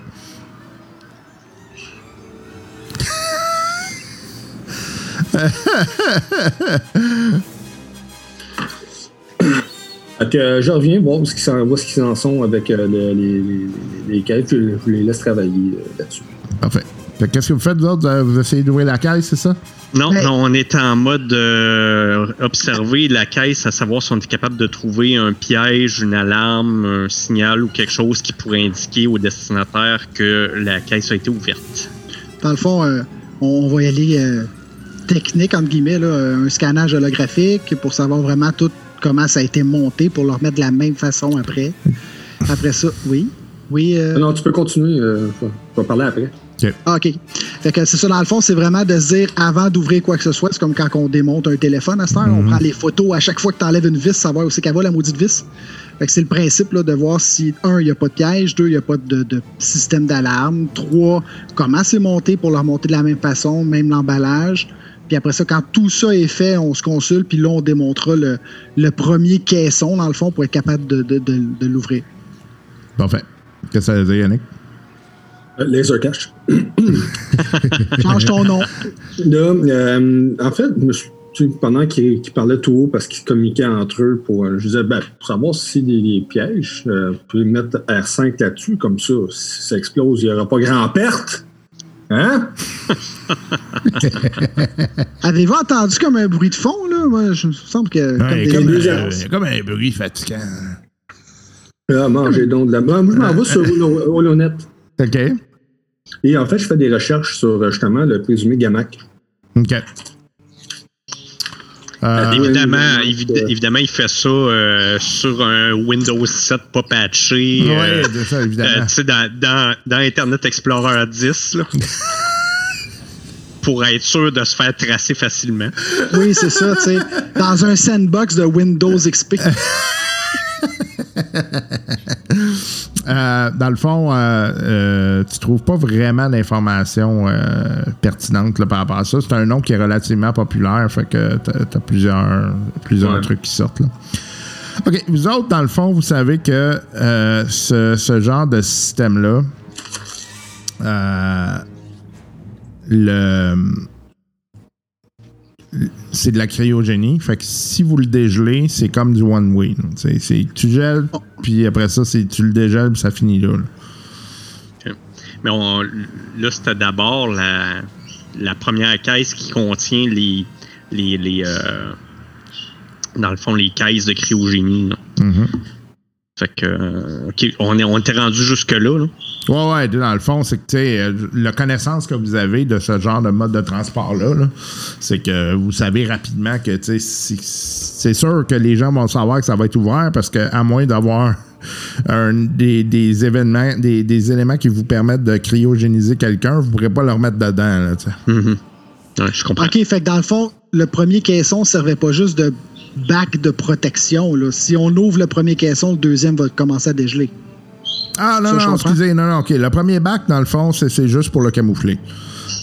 Fait que euh, je reviens voir où ce qu'ils en, sont avec euh, le- les, les, les caisses. Je, je les laisse travailler euh, là-dessus. Parfait. Fait que qu'est-ce que vous faites, vous autres? Vous essayez d'ouvrir la caisse, c'est ça? Non, Mais- non, on est en mode euh, observer la caisse, à savoir si on est capable de trouver un piège, une alarme, un signal ou quelque chose qui pourrait indiquer au destinataire que la caisse a été ouverte. Dans le fond, euh, on, va y aller euh, technique, entre guillemets, là, un scannage holographique pour savoir vraiment tout comment ça a été monté pour le remettre de la même façon après. Après ça, oui. Oui. euh, Non, tu peux continuer. euh, je vais parler après. Ah, OK. Fait que c'est ça, dans le fond, c'est vraiment de se dire avant d'ouvrir quoi que ce soit, c'est comme quand on démonte un téléphone à cette heure, on prend les photos à chaque fois que tu enlèves une vis, savoir où c'est qu'elle va, la maudite vis. Fait que c'est le principe là, de voir si, un, il n'y a pas de piège, deux, il n'y a pas de, de système d'alarme, trois, comment c'est monté pour le remonter de la même façon, même l'emballage. Puis après ça, quand tout ça est fait, on se consulte, puis là, on démontrera le, le premier caisson, dans le fond, pour être capable de, de- de- de l'ouvrir. Parfait. Qu'est-ce que ça veut dire, Yannick? Euh, Laser cache. Change ton nom. Là, euh, en fait, je me suis- tu sais, pendant qu'ils qu'ils parlaient tout haut parce qu'ils communiquaient entre eux pour, euh, je disais, ben, pour savoir si des, des pièges, euh, vous pouvez mettre R5 là-dessus, comme ça, si ça explose, il n'y aura pas grand perte. Hein? Avez-vous entendu comme un bruit de fond, là? Moi, je me semble que. comme Ouais, y des- a comme, euh, comme un bruit fatigant. Ah, mangez donc de la. Moi, je m'en vais sur Holo- Holonet. OK. Et en fait, je fais des recherches sur euh, justement le présumé Gamac. OK. Euh, évidemment, oui, évi- euh, évidemment, il fait ça euh, sur un Windows 7 pas patché. euh, ouais, c'est ça, euh, évidemment. tu sais, dans, dans, dans Internet Explorer 10, là. pour être sûr de se faire tracer facilement. Oui, c'est ça, tu sais. Dans un sandbox de Windows XP. Euh, dans le fond, euh, euh, tu trouves pas vraiment d'informations euh, pertinentes là, par rapport à ça. C'est un nom qui est relativement populaire, fait que tu as, plusieurs, plusieurs Ouais. trucs qui sortent. Là. OK, vous autres, dans le fond, vous savez que ce, ce genre de système-là, le c'est de la cryogénie. Fait que si vous le dégelez, c'est comme du one way. C'est, tu gèles, puis après ça, c'est, tu le dégèles, puis ça finit là. là. Mais on- là, c'était d'abord la, la première caisse qui contient les. les, les euh, dans le fond, les caisses de cryogénie. Fait que. euh, OK, on, est, on était rendu jusque-là. Là. Ouais, ouais, dans le fond, c'est que, tu sais, euh, la connaissance que vous avez de ce genre de mode de transport-là, là, c'est que vous savez rapidement que, tu sais, c'est, sûr que les gens vont savoir que ça va être ouvert parce que, à moins d'avoir un- des, des événements, des, des éléments qui vous permettent de cryogéniser quelqu'un, vous ne pourrez pas le remettre dedans, là, tu sais. Mhm. Ouais, je comprends. OK, fait que dans le fond, le premier caisson servait pas juste de bac de protection. Là. Si on ouvre le premier caisson, le deuxième va commencer à dégeler. Ah non, Ça, non, excusez, non, non, ok. Le premier bac, dans le fond, c'est, c'est juste pour le camoufler.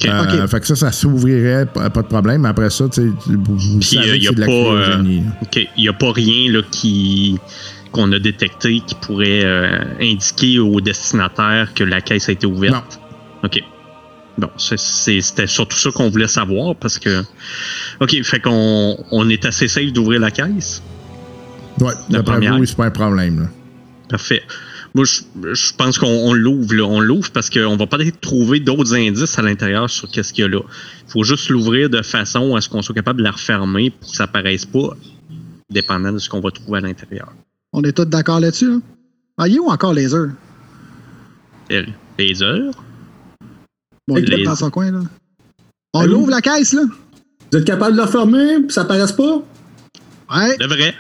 OK. Euh. Fait que ça, ça s'ouvrirait, pas de problème. Après ça, tu sais, vous, vous Puis, savez euh, que il n'y a c'est de la pas. euh, y a pas rien là, qui qu'on a détecté qui pourrait euh, indiquer au destinataire que la caisse a été ouverte. Non. OK. Bon, c'était surtout ça qu'on voulait savoir parce que. OK, fait qu'on on est assez safe d'ouvrir la caisse? Ouais, La d'après première. vous, c'est pas un problème. Là. Parfait. Moi, je, je pense qu'on on l'ouvre. là. On l'ouvre parce qu'on va peut-être trouver d'autres indices à l'intérieur sur qu'est-ce qu'il y a là. Il faut juste l'ouvrir de façon à ce qu'on soit capable de la refermer pour que ça paraisse pas, dépendant de ce qu'on va trouver à l'intérieur. On est tous d'accord là-dessus? Là? Ah, il est où encore les heures? Les heures? Bon, il est Les- dans son coin, là. On Allô? l'ouvre la caisse, là? Vous êtes capable de la fermer, puis ça paraisse pas? Ouais, De vrai?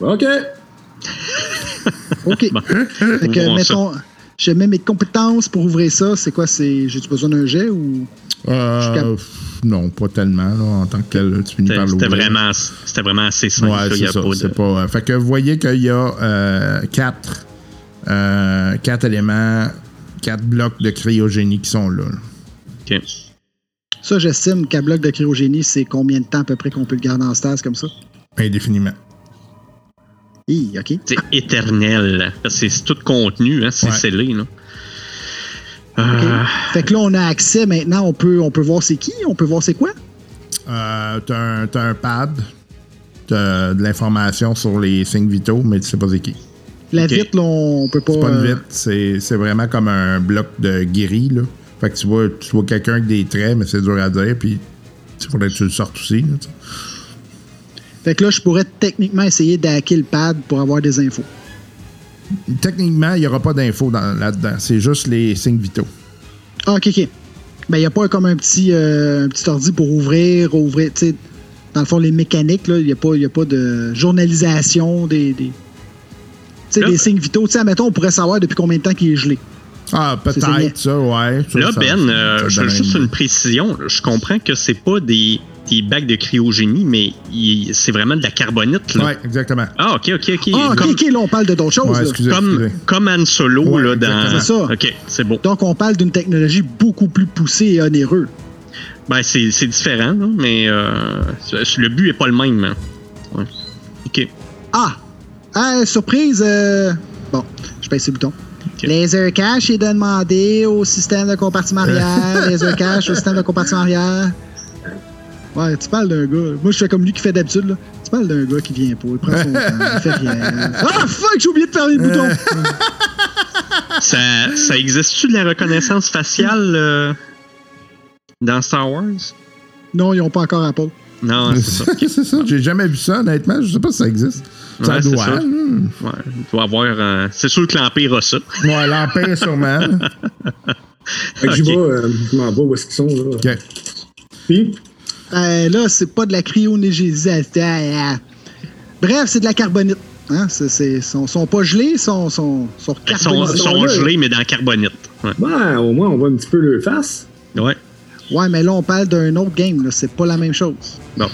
OK. OK. Bon. Fait que, mettons, je mets mes compétences pour ouvrir ça. C'est quoi? C'est J'ai-tu besoin d'un jet ou? Euh, cap- pff, non, pas tellement, là, en tant que tel. Tu finis par C'était l'ouvrir. vraiment, c'était vraiment assez simple. Ouais, c'est a ça. pas de- c'est pas, euh, fait que vous voyez qu'il y a euh, quatre, euh, quatre éléments, quatre blocs de cryogénie qui sont là. OK. Ça, j'estime qu'un bloc de cryogénie, c'est combien de temps à peu près qu'on peut le garder en stase comme ça? Indéfiniment. Hi, OK. C'est éternel. C'est tout contenu, hein, c'est Ouais. scellé. Là. Euh, Fait que là, on a accès maintenant. On peut, on peut voir c'est qui, on peut voir c'est quoi? Euh, t'as, un, t'as un pad, t'as de l'information sur les signes vitaux, mais tu sais pas c'est qui. La vitre, là, on peut pas. C'est pas une euh, vitre, c'est, c'est vraiment comme un bloc de guéri, là. Fait que tu vois, tu vois quelqu'un avec des traits, mais c'est dur à dire, puis il faudrait que tu le sortes aussi. là. Fait que là, je pourrais techniquement essayer d'hacker le pad pour avoir des infos. Techniquement, il n'y aura pas d'infos dans- là-dedans. C'est juste les signes vitaux. Ah, OK, OK. Ben, il n'y a pas comme un petit, euh, un petit ordi pour ouvrir, ouvrir, tu sais, dans le fond, les mécaniques, là, il n'y a, pas- y a pas de journalisation des. des tu sais, des signes vitaux. Tu sais, admettons, on pourrait savoir depuis combien de temps qu'il est gelé. Ah, peut-être, ça, ouais. Ça, Là, ça- Ben, euh, je- donne juste une- précision. Je comprends que c'est pas des, des bacs de cryogénie, mais c'est vraiment de la carbonite. Là. Ouais, exactement. Ah, ok, ok, ok. Ah, OK, comme, OK, là, on parle de d'autres choses. Ouais, là. excusez, comme, excusez. comme Han Solo Ouais, là, dans. C'est ça. Ok, c'est beau. Donc, on parle d'une technologie beaucoup plus poussée et onéreuse. Ben, c'est c'est différent, là, mais euh, le but est pas le même. hein. Ouais. Ok. Ah! Ah, surprise! euh, Bon, je pèse le bouton. Laser cache est de demander au système de compartiment arrière. Laser cache au système de compartiment arrière. Ouais, tu parles d'un gars. Moi, je fais comme lui qui fait d'habitude. là. Tu parles d'un gars qui vient pas. Il prend son temps. Il fait rien. Ah, fuck! J'ai oublié de fermer le bouton. Ça, ça existe-tu de la reconnaissance faciale euh, dans Star Wars? Non, ils ont pas encore Apple. Non, c'est ça. Ok. c'est ça. J'ai jamais vu ça, honnêtement. Je sais pas si ça existe. Ça Ouais, doit. ça. Ouais, il doit avoir. euh, c'est sûr que l'Empire a ça. Ouais, l'Empire, sûrement. Fait que vais, euh, je m'en vais où est-ce qu'ils sont, là. OK. Puis, Euh, là, c'est pas de la cryonégélisation. Bref, c'est de la carbonite. Hein? C'est, c'est- sont, sont pas gelés, sont, sont, sont Ils sont gelés, mais dans la carbonite. Ouais. Ben, au moins, on voit un petit peu le face. Ouais. Ouais, mais là, on parle d'un autre game. Là. C'est pas la même chose. Bon.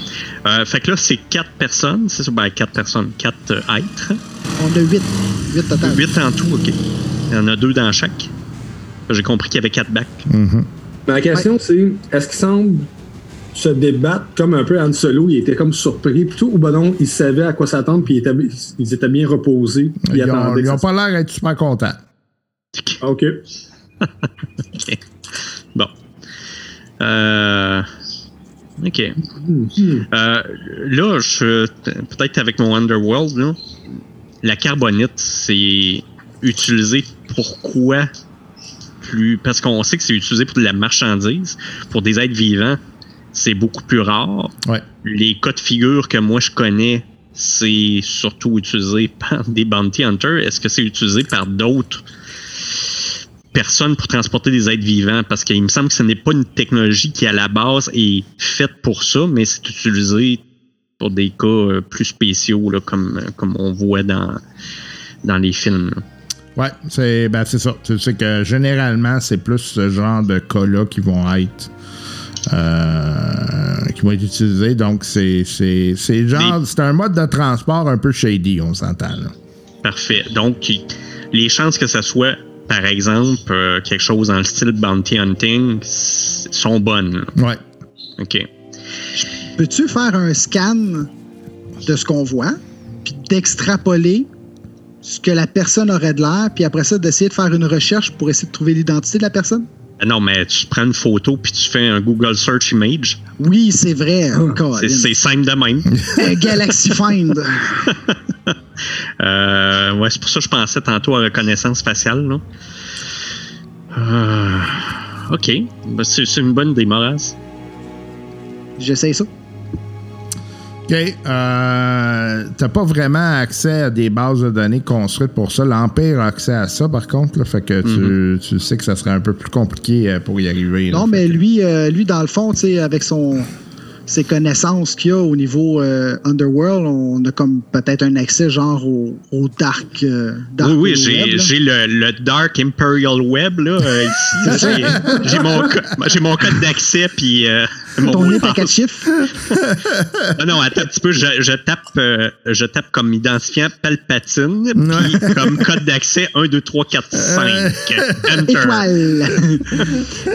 Euh, fait que là, c'est quatre personnes. C'est ça? Ben, quatre personnes. Quatre euh, êtres. On a huit. Huit total. Huit en tout, OK. Il y en a deux dans chaque. J'ai compris qu'il y avait quatre bacs. Mais la question, c'est est-ce qu'ils semblent se débattre comme un peu Han Solo Il était comme surpris, plutôt, ou ben non, ils savaient à quoi s'attendre, puis ils étaient, ils étaient bien reposés. puis Ils ont, attendaient ils que ont ça pas l'air d'être super contents. OK. OK. Euh... OK. Euh, là, je peut-être avec mon Underworld, là, la carbonite, c'est utilisé pourquoi plus parce qu'on sait que c'est utilisé pour de la marchandise, pour des êtres vivants, c'est beaucoup plus rare. Ouais. Les cas de figure que moi je connais, c'est surtout utilisé par des bounty hunters. Est-ce que c'est utilisé par d'autres personnes pour transporter des êtres vivants? Parce qu'il me semble que ce n'est pas une technologie qui à la base est faite pour ça, mais c'est utilisé pour des cas euh, plus spéciaux, là, comme, comme on voit dans, dans les films. là. Ouais, c'est ben, c'est ça. Tu sais que généralement, c'est plus ce genre de cas-là qui vont être. euh, qui vont être utilisés. Donc, c'est c'est- c'est genre. C'est un mode de transport un peu shady, on s'entend. là. Parfait. Donc, les chances que ce soit, par exemple, euh, quelque chose dans le style bounty hunting sont bonnes. là. Ouais. OK. Peux-tu faire un scan de ce qu'on voit, puis d'extrapoler ce que la personne aurait de l'air, puis après ça, d'essayer de faire une recherche pour essayer de trouver l'identité de la personne? Ah Non, mais tu prends une photo puis tu fais un Google Search Image. Oui, c'est vrai. Colin. C'est c'est simple de même. Un Galaxy Find. Euh, ouais, c'est pour ça que je pensais tantôt à reconnaissance faciale. Là. Euh, OK. Ben, c'est c'est une bonne idée, Moraz. J'essaye ça. OK. Euh, T'as pas vraiment accès à des bases de données construites pour ça. L'Empire a accès à ça, par contre. Là, fait que tu, tu sais que ça serait un peu plus compliqué pour y arriver. Non, mais lui, euh, lui, dans le fond, tu sais, avec son ses connaissances qu'il a au niveau euh, Underworld, on a comme peut-être un accès genre au, au dark, euh, dark Oui, oui, j'ai le, le Dark Imperial Web là, euh, ici. J'ai- J'ai mon, mon code d'accès puis euh, mon Ton nez quatre chiffres? Ah non, attends un petit peu, je, je tape, euh, je tape comme identifiant Palpatine, puis comme code d'accès 1, 2, 3, 4, 5. Enter. Étoile.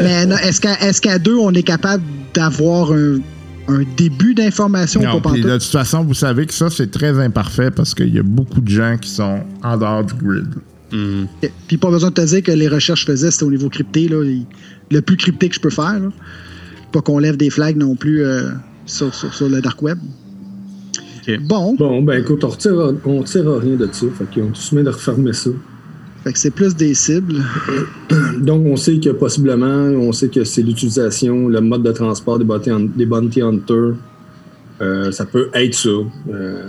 Mais non, est-ce qu'à est qu'à deux, on est capable d'avoir un, un début d'information Non, pas de toute façon, vous savez que ça, c'est très imparfait parce qu'il y a beaucoup de gens qui sont en dehors du grid. Puis pas besoin de te dire que les recherches que je faisais, c'était au niveau crypté, là, le plus crypté que je peux faire. là. Pas qu'on lève des flags non plus euh, sur, sur- sur le dark web. Bon, Bon, ben écoute, on retire, on tire rien de ça. Fait qu'on se met de refermer ça. Fait que c'est plus des cibles. Donc, on sait que possiblement, on sait que c'est l'utilisation, le mode de transport des bounty, des bounty hunters. Euh, ça peut être ça. Euh,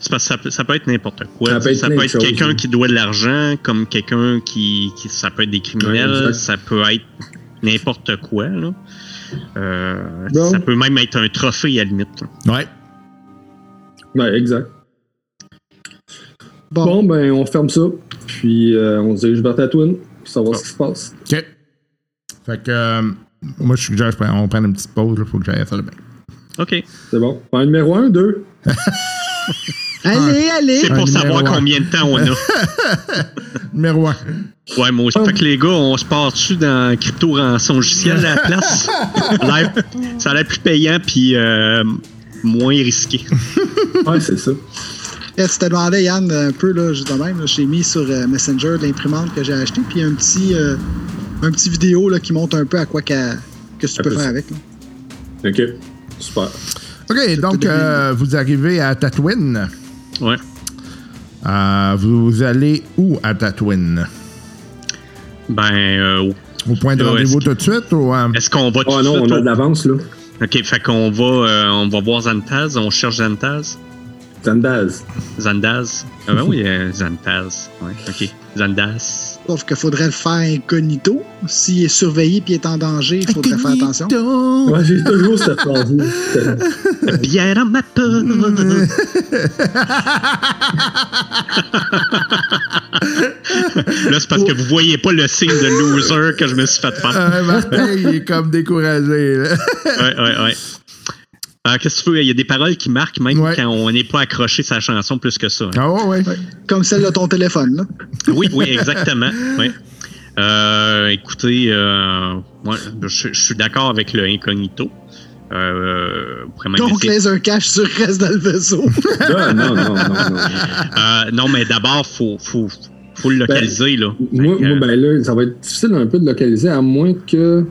C'est parce que ça, peut- ça peut être n'importe quoi. Ça peut être quelqu'un oui. qui doit de l'argent, comme quelqu'un qui, qui- Ça peut être des criminels, Ouais, ça peut être n'importe quoi. Là. Euh, Bon. Ça peut même être un trophée à la limite. là. Ouais. ouais, exact. Bon, Bon, ben, on ferme ça. Puis, euh, on se dirige vers Tatooine pour savoir ce qui se passe. OK. Fait que euh, moi, je suggère qu'on prenne une petite pause. Il faut que j'aille faire le bain. OK. C'est bon. Point numéro 1, 2. allez, allez! C'est Un pour savoir un. combien de temps on a. Numéro 1. Ouais, moi aussi. Fait que les gars, on se part dessus dans crypto rançon logiciel à la place? Ça a l'air- ça a l'air plus payant puis euh, moins risqué. Ouais, c'est ça. Eh, tu te demandais, Yann, un peu, là, juste de même, j'ai mis sur euh, Messenger l'imprimante que j'ai achetée, puis un petit, euh, un petit vidéo là, qui montre un peu à quoi que tu peux peu faire avec. là. OK. Super. OK, donc euh, vous arrivez à Tatooine. Ouais. Euh, vous allez où à Tatooine? Ben, euh, Au point de rendez-vous tout de suite ou... euh, est-ce qu'on va tout Oh non, suite on a de l'avance, là. OK, fait qu'on va, euh, on va voir Zantaz, on cherche Zantaz. Zandaz. Zandaz? Ah ben oui, euh, Zantaz. Ouais, ok. Zandaz. Sauf qu'il faudrait le faire incognito. S'il est surveillé et est en danger, il faudrait faire attention. Ouais, j'ai toujours cette phrase-là. Bière dans ma peau. Là, c'est parce que vous voyez pas le signe de loser que je me suis fait faire. Euh, Martin, il est comme découragé. là. Ouais, ouais, Ah, Qu'est-ce que tu veux? Il y a des paroles qui marquent même Ouais. quand on n'est pas accroché sa chanson plus que ça. hein. Ah ouais, ouais. Comme celle de ton téléphone. Là. Oui, oui, exactement. Oui. Euh, écoutez, euh, moi, je, je suis d'accord avec le incognito. Euh, Donc, essayer- laser cache sur reste dans le vaisseau. Ah, non, non, non, non. Euh, non, mais d'abord, faut, faut, faut le localiser, là. Moi, moi, ben là, ça va être difficile un peu de localiser, à moins que,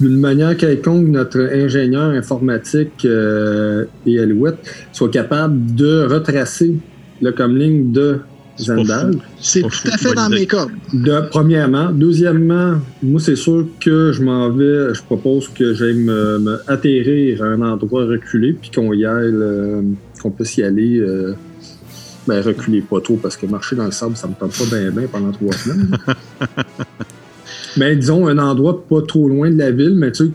d'une manière quelconque, notre ingénieur informatique euh, et Alouette soit capable de retracer le comlink de fou. C'est tout fou, à fait dans mes cordes. De, premièrement. Deuxièmement, moi, c'est sûr que je m'en vais, je propose que j'aille me, me atterrir à un endroit reculé, puis qu'on y aille, euh, qu'on puisse y aller. euh, ben, reculer pas trop, parce que marcher dans le sable, ça me tente pas bien, bien pendant trois semaines. mais disons, un endroit pas trop loin de la ville, mais tu sais.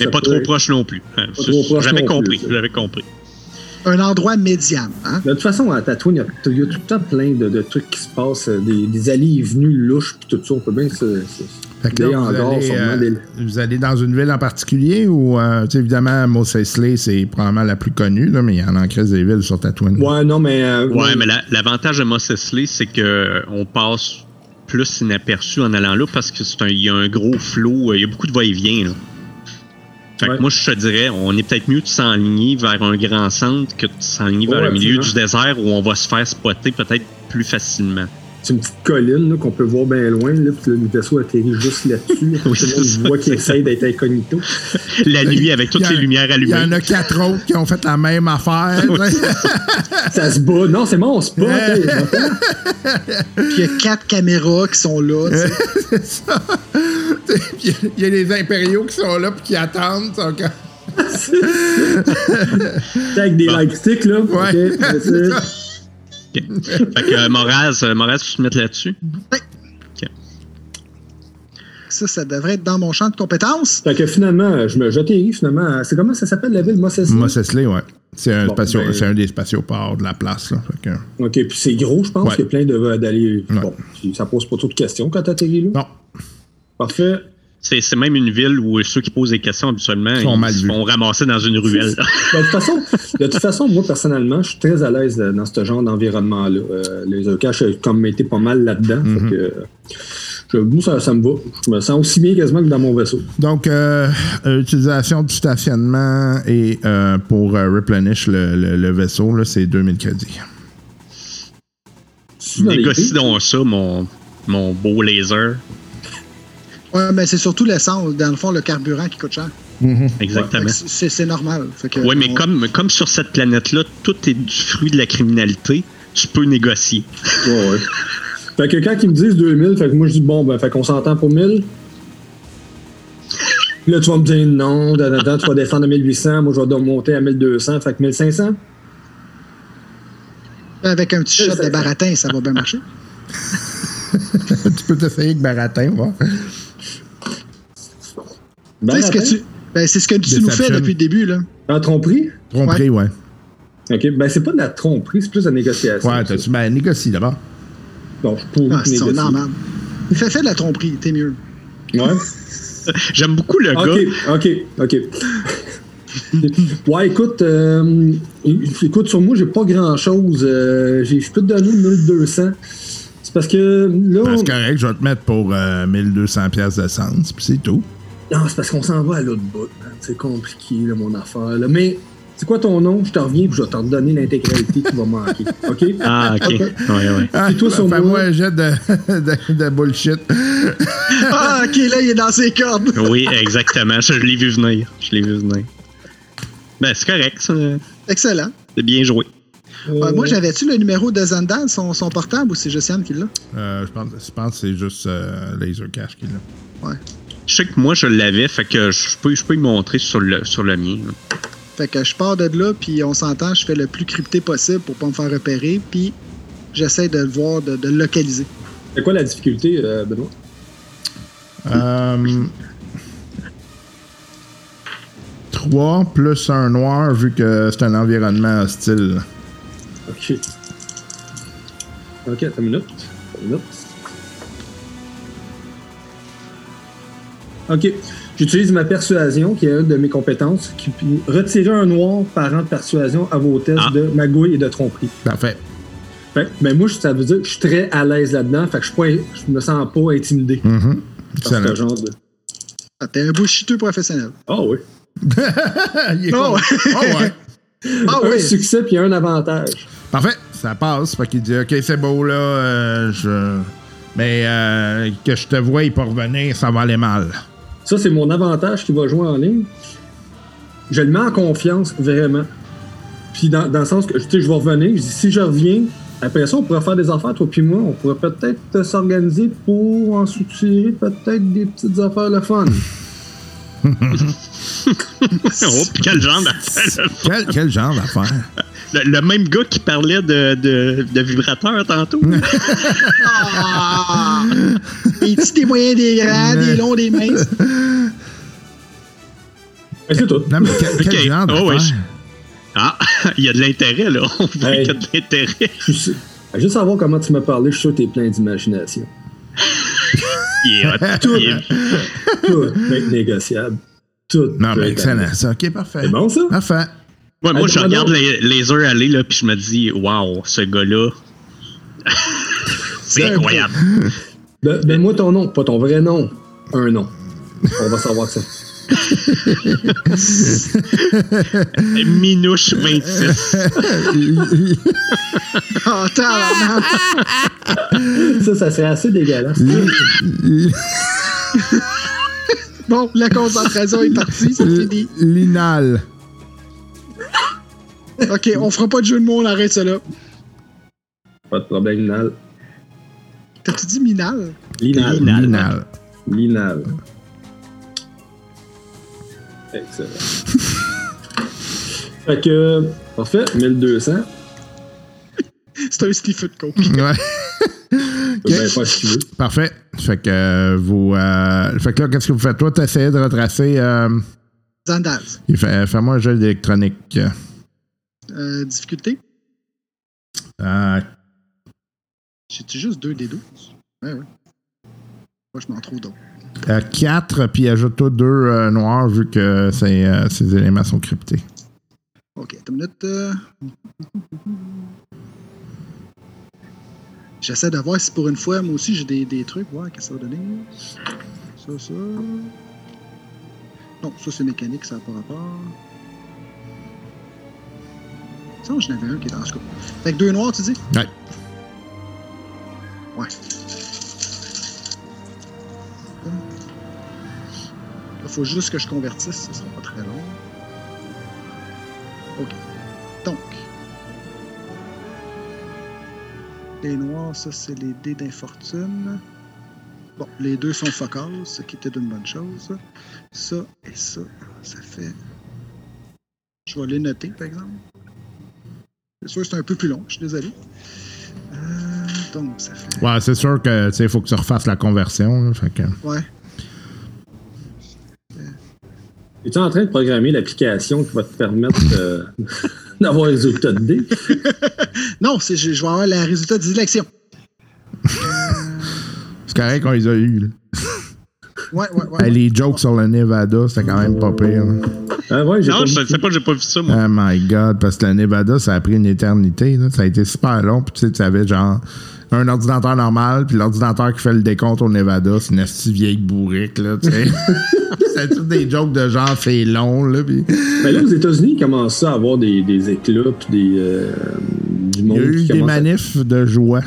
mais pas trop être- proche non plus. Hein, J'avais compris, j'avais compris. Un endroit médian. Hein? De toute façon, à Tatooine, il y a, il y a tout le temps plein de, de trucs qui se passent, euh, des, des allées et venues louches, puis tout ça. On peut bien se. Fait que là, vous, allez, euh, des- vous allez dans une ville en particulier ou, euh, tu sais, évidemment, Mos Eisley, c'est probablement la plus connue, là, mais il y en a en crise des villes sur Tatooine. Ouais, non, mais. euh, Ouais, mais la- l'avantage de Mos Eisley, c'est que on passe plus inaperçu en allant là parce que c'est un, il y a un gros flot, euh, il y a beaucoup de va-et-vient. là. Fait que moi, je te dirais, on est peut-être mieux de s'enligner vers un grand centre que de s'enligner vers le milieu du désert où on va se faire spotter peut-être plus facilement. C'est une petite colline là, qu'on peut voir bien loin, là, puis le vaisseau atterrit juste là-dessus. Tout le c'est monde voit qu'il essaye d'être incognito. La nuit avec toutes a- les lumières Il y en allumées. a quatre autres qui ont fait la même affaire. Ça se bat. Non, c'est spot. Ouais. hey, attends. Puis il y a quatre caméras qui sont là. c'est ça. Puis Il y a les impériaux qui sont là puis qui attendent. sont Avec des Bon. light sticks, là. Ouais. C'est ça. Ok. Fait que euh, Moraz, euh, Moraz, tu te mets là-dessus? Ça, ça devrait être dans mon champ de compétences. Fait que finalement, je me j'atterris finalement. C'est comment ça s'appelle la ville? Mos Eisley? Mos Eisley, ouais. C'est un, Bon, spatio- ben- c'est un des spatioports de la place. Là, Fait que- OK, puis c'est gros, je pense. Ouais. Il y a plein de d'aller. Ouais. Bon, ça pose pas trop de questions quand t'atterris là. Non. Parfait. C'est c'est même une ville où ceux qui posent des questions habituellement, Sont ils mal se font ramasser dans une ruelle. Ben, de, toute façon, de toute façon, moi, personnellement, je suis très à l'aise euh, dans ce genre d'environnement-là. Euh, les j'ai comme été pas mal là-dedans. Mhm. Fait que, je, moi, ça, ça me va. Je me sens aussi bien quasiment que dans mon vaisseau. Donc, euh, euh, utilisation du stationnement et euh, pour euh, replenish le, le- le vaisseau, là, c'est 2000 crédits. Négocie donc ça, mon, mon beau laser. Ouais, mais c'est surtout l'essence, dans le fond, le carburant qui coûte cher. Exactement. Fait que C'est c'est normal. Oui, mais on- comme, comme sur cette planète-là, tout est du fruit de la criminalité, tu peux négocier. Ouais, ouais. Fait que quand ils me disent 2000, fait que moi, je dis bon, ben, fait qu'on s'entend pour 1000. Puis Là, tu vas me dire non, da, da, da, tu vas descendre à 1800, moi, je vais monter à 1200, fait que 1500. Avec un petit shot de baratin, ça va bien marcher. tu peux t'essayer avec Baratin, voir. Ben, ce que tu. Ben, c'est ce que tu nous fais depuis le début, là. En tromperie? Tromperie, ouais. OK, ben, c'est pas de la tromperie, c'est plus de la négociation. Ouais, t'as-tu. Ben, négocie d'abord. Donc, je pourrais Ah, c'est négocier. Fais, fais de la tromperie, t'es mieux. Ouais. J'aime beaucoup le OK, gars. OK, OK. ouais, écoute, euh, écoute, sur moi, j'ai pas grand-chose. Euh, j'ai- je peux te donner 1200. C'est parce que là... Ben, c'est correct, je vais te mettre pour euh, 1200 pièces d'essence, puis c'est tout. Non, c'est parce qu'on s'en va à l'autre bout. man. C'est compliqué, là, mon affaire. là. Mais, c'est quoi ton nom? Je te reviens puis je vais te redonner l'intégralité qui va manquer. OK? Ah, ok. Ouais, ouais. Ah, toi, sur Fais-moi moi. un jet de, de, de bullshit. Ah, ok, là, il est dans ses cordes. Oui, exactement. Je l'ai vu venir. Je l'ai vu venir. Ben, c'est correct, ça. Excellent. C'est bien joué. Ouais, moi, j'avais-tu le numéro de Zandal, son, son portable, ou c'est Josiane qui l'a? Euh, je, pense, je pense que c'est juste euh, Laser Cash qui l'a. Je sais que moi, je l'avais, fait que je peux, je peux y montrer sur le, sur le mien. là. Fait que je pars de là, puis on s'entend, je fais le plus crypté possible pour pas me faire repérer, puis j'essaie de le voir, de, de le localiser. C'est quoi la difficulté, euh, Benoît? Euh, 3 plus un noir, vu que c'est un environnement hostile. Ok. Ok, une minute. Une minute. Ok. J'utilise ma persuasion, qui est une de mes compétences, qui peut retirer un noir par rang de persuasion à vos tests Ah. de magouille et de tromperie. Parfait. Fait ben moi, ça veut dire que je suis très à l'aise là-dedans. Fait que je, suis pas, je me sens pas intimidé Mhm. par Excellent. ce genre de. Ah, T'es un bullshiteux professionnel. Ah oui. Il est Oh. Oh, ouais. Ah un oui! succès puis un avantage. Parfait, ça passe. Fait qu'il dit Ok, c'est beau là, euh, je. Mais euh, que je te voie pas revenir, ça va aller mal. Ça, c'est mon avantage qui va jouer en ligne. Je le mets en confiance, vraiment. Puis dans, dans le sens que, tu sais, je vais revenir. Je dis, si je reviens, après ça, on pourrait faire des affaires, toi puis moi. On pourrait peut-être euh, s'organiser pour en soutirer peut-être des petites affaires le fun. oh, quel genre d'affaire. Quel, quel genre d'affaire Le, le même gars qui parlait de, de, de vibrateur tantôt. Ah! Des petits, des moyens, des grands, des longs, des minces. C'est tout. Non, mais quel, quel Ok. genre Oh, ouais, Ah, il y a de l'intérêt, là. On voit Hey. qu'il y a de l'intérêt. Suis- Juste savoir comment tu m'as parlé, je suis sûr que t'es plein d'imagination. Il est hot. Tout. Tout peut être négociable. Tout. Non, mais excellent, ça. Ok, parfait. C'est bon, ça? Parfait. Ouais, moi, Ah, je ah, regarde les, les heures aller, là, puis je me dis, waouh, ce gars-là. c'est incroyable. Ben- Donne-moi ton nom, pas ton vrai nom. Un nom. On va savoir ça. Minouche 26. Ah, tabarnak. Ça, ça serait assez dégueulasse. Bon, la concentration est partie, c'est fini. Linal. OK, on fera pas de jeu de mots, on arrête ça là. Pas de problème, Linal. T'as-tu dit Minal? Linal. Linal. Linal. Linal. Excellent. fait que, parfait, 1200. C'est un Stephen Coke. Ouais. Si tu veux. Parfait. Fait que euh, vous. euh, fait que là, qu'est-ce que vous faites? Toi, t'essayais de retracer. Euh, Zandaz. il fait, fais-moi un jeu d'électronique. Euh, difficulté? Euh, J'ai-tu juste deux des 12? Ouais, ouais. Moi, je m'en trouve d'autres. 4, puis ajoute-toi deux euh, noirs vu que euh, ces éléments sont cryptés. OK, une minute. euh. J'essaie de voir si pour une fois, moi aussi, j'ai des, des trucs. Voir qu'est-ce que ça va donner? Ça, ça. Non, ça, c'est mécanique, ça n'a pas rapport. Ça, j'en avais un qui est dans ce cas. Fait que deux noirs, tu dis? Ouais. Ouais. Il faut juste que je convertisse, ça sera pas très long. OK. Donc. Les noirs, ça, c'est les dés d'infortune. Bon, les deux sont focales, ce qui était une bonne chose. Ça et ça, ça fait. Je vais les noter, par exemple. C'est sûr, c'est un peu plus long, je suis désolé. Euh, donc, ça fait. Ouais, c'est sûr que, tu sais, il faut que tu refasses la conversion. là, fait que... Ouais. Es-tu en train de programmer l'application qui va te permettre euh, d'avoir les résultats de dés? Non, c'est, je, je vais avoir le résultat des élections. C'est correct qu'on les a eus. là. Ouais, ouais, ouais. Les jokes sur le Nevada, c'était quand même pas pire. là. Ah ouais, j'ai Non, pas je ne sais pas, j'ai pas vu ça, moi. Oh my god, parce que le Nevada, ça a pris une éternité. là. Ça a été super long. Puis tu sais, tu avais genre un ordinateur normal, puis l'ordinateur qui fait le décompte au Nevada, c'est une astuce vieille bourrique, là, tu sais. c'est tout des jokes de genre, c'est long, là. Puis Mais là, aux États-Unis, ils commencent à avoir des, des éclats puis des, euh, du il monde y a eu des à- manifs de joie.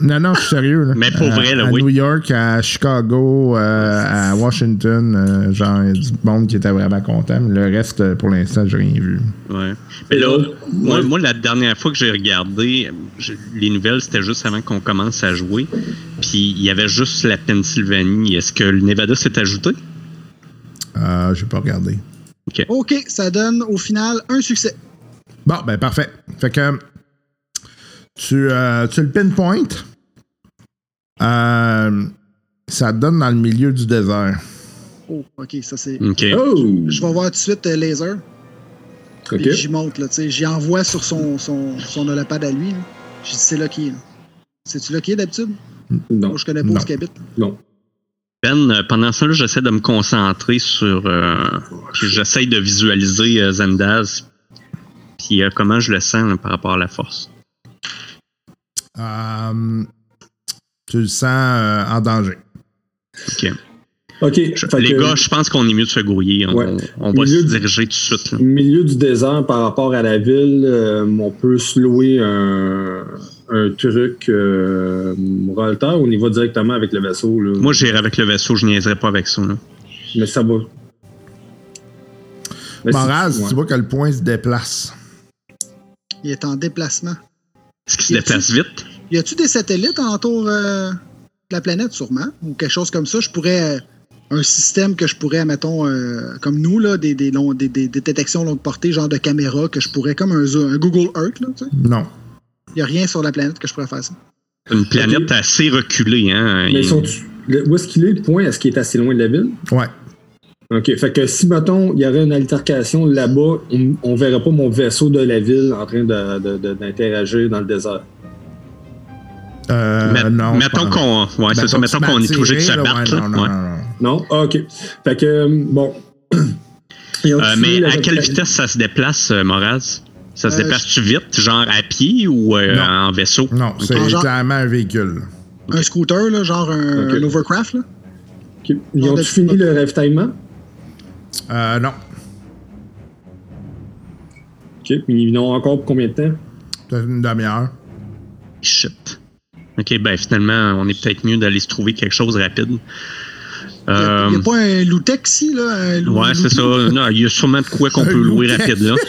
Non, non, je suis sérieux. Là. Mais pour À- vrai, là, à oui. New York, à Chicago, euh, à Washington, euh, genre, il y a du monde qui était vraiment content. Mais le reste, euh, pour l'instant, j'ai rien vu. Ouais. Mais là, Ouais. moi, moi, la dernière fois que j'ai regardé je- les nouvelles, c'était juste avant qu'on commence à jouer. Puis il y avait juste la Pennsylvanie. Est-ce que le Nevada s'est ajouté? Euh, j'ai pas regardé. OK, ça donne au final un succès. Bon, ben parfait. Fait que tu, euh, tu le pinpoint. Euh, ça te donne dans le milieu du désert. Oh, OK, ça c'est. OK. Oh! Je vais voir tout de suite euh, laser. OK. Puis j'y monte, là, tu sais. J'y envoie sur son, son, son holopad à lui. là. Je dis, c'est là qui est. là. C'est-tu là qui est d'habitude? Non, Moi, je connais pas Non. où ce qu'il habite. non. Ben, euh, pendant ça, là, j'essaie de me concentrer sur. euh, j'essaie de visualiser euh, Zendaz. Puis euh, comment je le sens là, par rapport à la force. Euh, tu le sens euh, en danger. OK. OK. Je- fait les que- gars, je pense qu'on est mieux de se grouiller. On, Ouais. on va Milieu se du- diriger tout de suite. là. milieu du désert par rapport à la ville, euh, on peut se louer un, un truc euh, ou on y va directement avec le vaisseau. Là? Moi, j'irai avec le vaisseau, je niaiserai pas avec ça. là. Mais ça va. Moraz, ouais. tu vois que le point se déplace. Il est en déplacement. Est-ce qu'il se Y a-tu- déplace vite? Y a-tu des satellites autour euh, de la planète, sûrement? Ou quelque chose comme ça? Je pourrais. euh, un système que je pourrais, mettons, euh, comme nous, là, des, des, longs- des, des- des détections longue portée, genre de caméra, que je pourrais, comme un, Google Earth, là, tu sais. Non. Il n'y a rien sur la planète que je pourrais faire ça. Une planète assez reculée. Hein? Mais sont où est-ce qu'il est le point? Est-ce qu'il est assez loin de la ville? Ouais. OK. Fait que si, mettons, il y aurait une altercation là-bas, on, on verrait pas mon vaisseau de la ville en train de- de- de- d'interagir dans le désert. Euh, Met- non. mettons qu'on ouais, c'est ça, Mettons qu'on est obligé de se battre. ouais, non, non, Ouais. non, non. Non? Ah, OK. Fait que, euh, bon. Euh, mais à quelle vitesse ça se déplace, euh, Moraz? Ça se Euh, déplace-tu vite, genre à pied ou euh, en vaisseau? Non, c'est clairement un véhicule. Un scooter, là, genre un, Ok. un overcraft, là? OK. Ils Non, ont de- fini le ravitaillement? Euh, non. OK. Ils en ont encore pour combien de temps? Peut-être une demi-heure. Shit. Ok, ben finalement, on est peut-être mieux d'aller se trouver quelque chose de rapide. Il n'y a, Euh, a pas un Loutex ici, là? Un lou- ouais, c'est ça. Non, il y a sûrement de quoi qu'on peut louer rapide, là.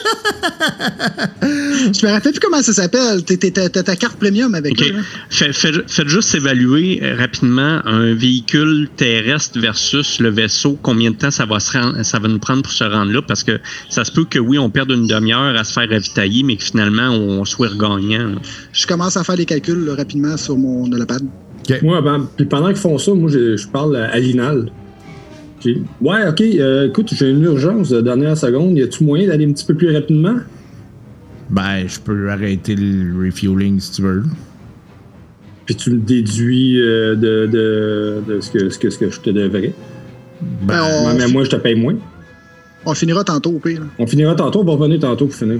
Je me rappelle plus comment ça s'appelle. T'as ta carte premium avec OK. eux, là. Fait- fait- faites juste évaluer euh, rapidement un véhicule terrestre versus le vaisseau, combien de temps ça va, se ça va nous prendre pour se rendre là, parce que ça se peut que oui, on perde une demi-heure à se faire ravitailler, mais que finalement, on soit regagnant. là. Je commence à faire des calculs là, rapidement sur mon holopad. Moi, ben, puis pendant qu'ils font ça, moi, je, je parle à Linal. Ouais, OK. euh, écoute, j'ai une urgence de dernière seconde. Y a-tu moyen d'aller un petit peu plus rapidement? Ben, je peux arrêter le refueling si tu veux. Puis tu me déduis euh, de, de, de ce, que, ce, que, ce que je te devrais. Ben, on, Ouais, mais moi, je te paye moins. on finira tantôt au pire. On finira tantôt, on va revenir tantôt pour finir.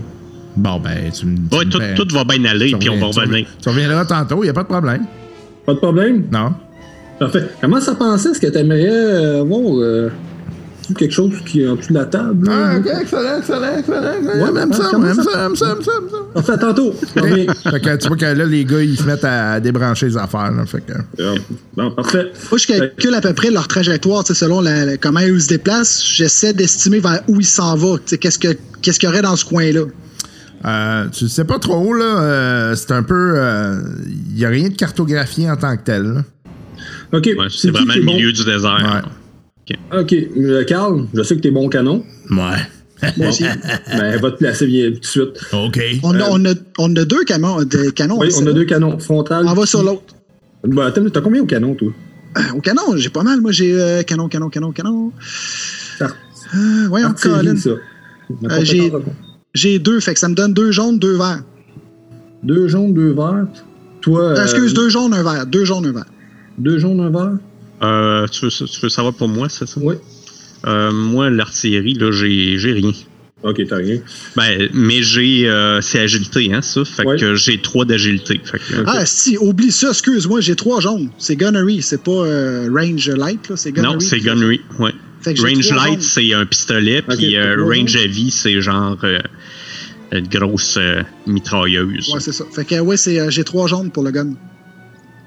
Bon, ben, tu me. Ouais, tout, va bien aller, puis on va revenir. Tu reviendras tantôt, il n'y a pas de problème. Pas de problème? Non. Parfait. Comment ça pensait? Est-ce que tu aimerais avoir euh, quelque chose qui est en dessous de la table? Ah, ok, excellent, excellent, excellent. Ouais, même ça, même ça- même ça, même ça, même ça. Parfait, à tantôt. Fait que tu vois que là, les gars, ils se mettent à débrancher les affaires. Là, fait que... Euh, Bon, parfait. Moi, je calcule à peu près leur trajectoire, tu sais, selon la- la- comment ils se déplacent. J'essaie d'estimer vers où ils s'en vont. Qu'est-ce qu'il y aurait dans ce coin-là? Euh, tu sais pas trop, là. euh, c'est un peu. Il n'y a rien de cartographié en tant que tel. là. OK. Ouais, c'est vraiment le bon? milieu du désert. OK. Euh, Carl, je sais que t'es bon canon. Ouais. Moi aussi. Ben, va te placer bien tout de suite. OK. On a, on a- on a deux canons. Des canons Oui, on a deux canons. Frontal. On va sur l'autre. Ben, attends, t'as combien au canon, toi? Euh, Au canon, j'ai pas mal. Moi, j'ai euh, canon, canon, canon, canon. Ah. Euh, voyons, Colin. Euh, j'ai- J'ai deux, fait que ça me donne deux jaunes, deux verts. Deux jaunes, deux verts. Toi. Euh, euh, excuse, deux jaunes, un vert. Deux jaunes, un vert. Deux jaunes, un vert? Euh, tu, veux, tu veux savoir pour moi, c'est ça? Oui. Euh, moi, l'artillerie, là, j'ai j'ai rien. OK, t'as rien. Ben, mais j'ai. euh, c'est agilité, hein, ça? Fait Ouais. que j'ai trois d'agilité. Fait que. Ah, si, oublie ça, excuse-moi, j'ai trois jaunes. C'est gunnery, c'est pas euh, range light, là, c'est gunnery. non, c'est gunnery, ouais. Range light, c'est un pistolet, puis euh, range heavy, c'est genre euh, une grosse euh, mitrailleuse. Ouais, c'est ça. Fait que, ouais, c'est, euh, j'ai trois jaunes pour le gun.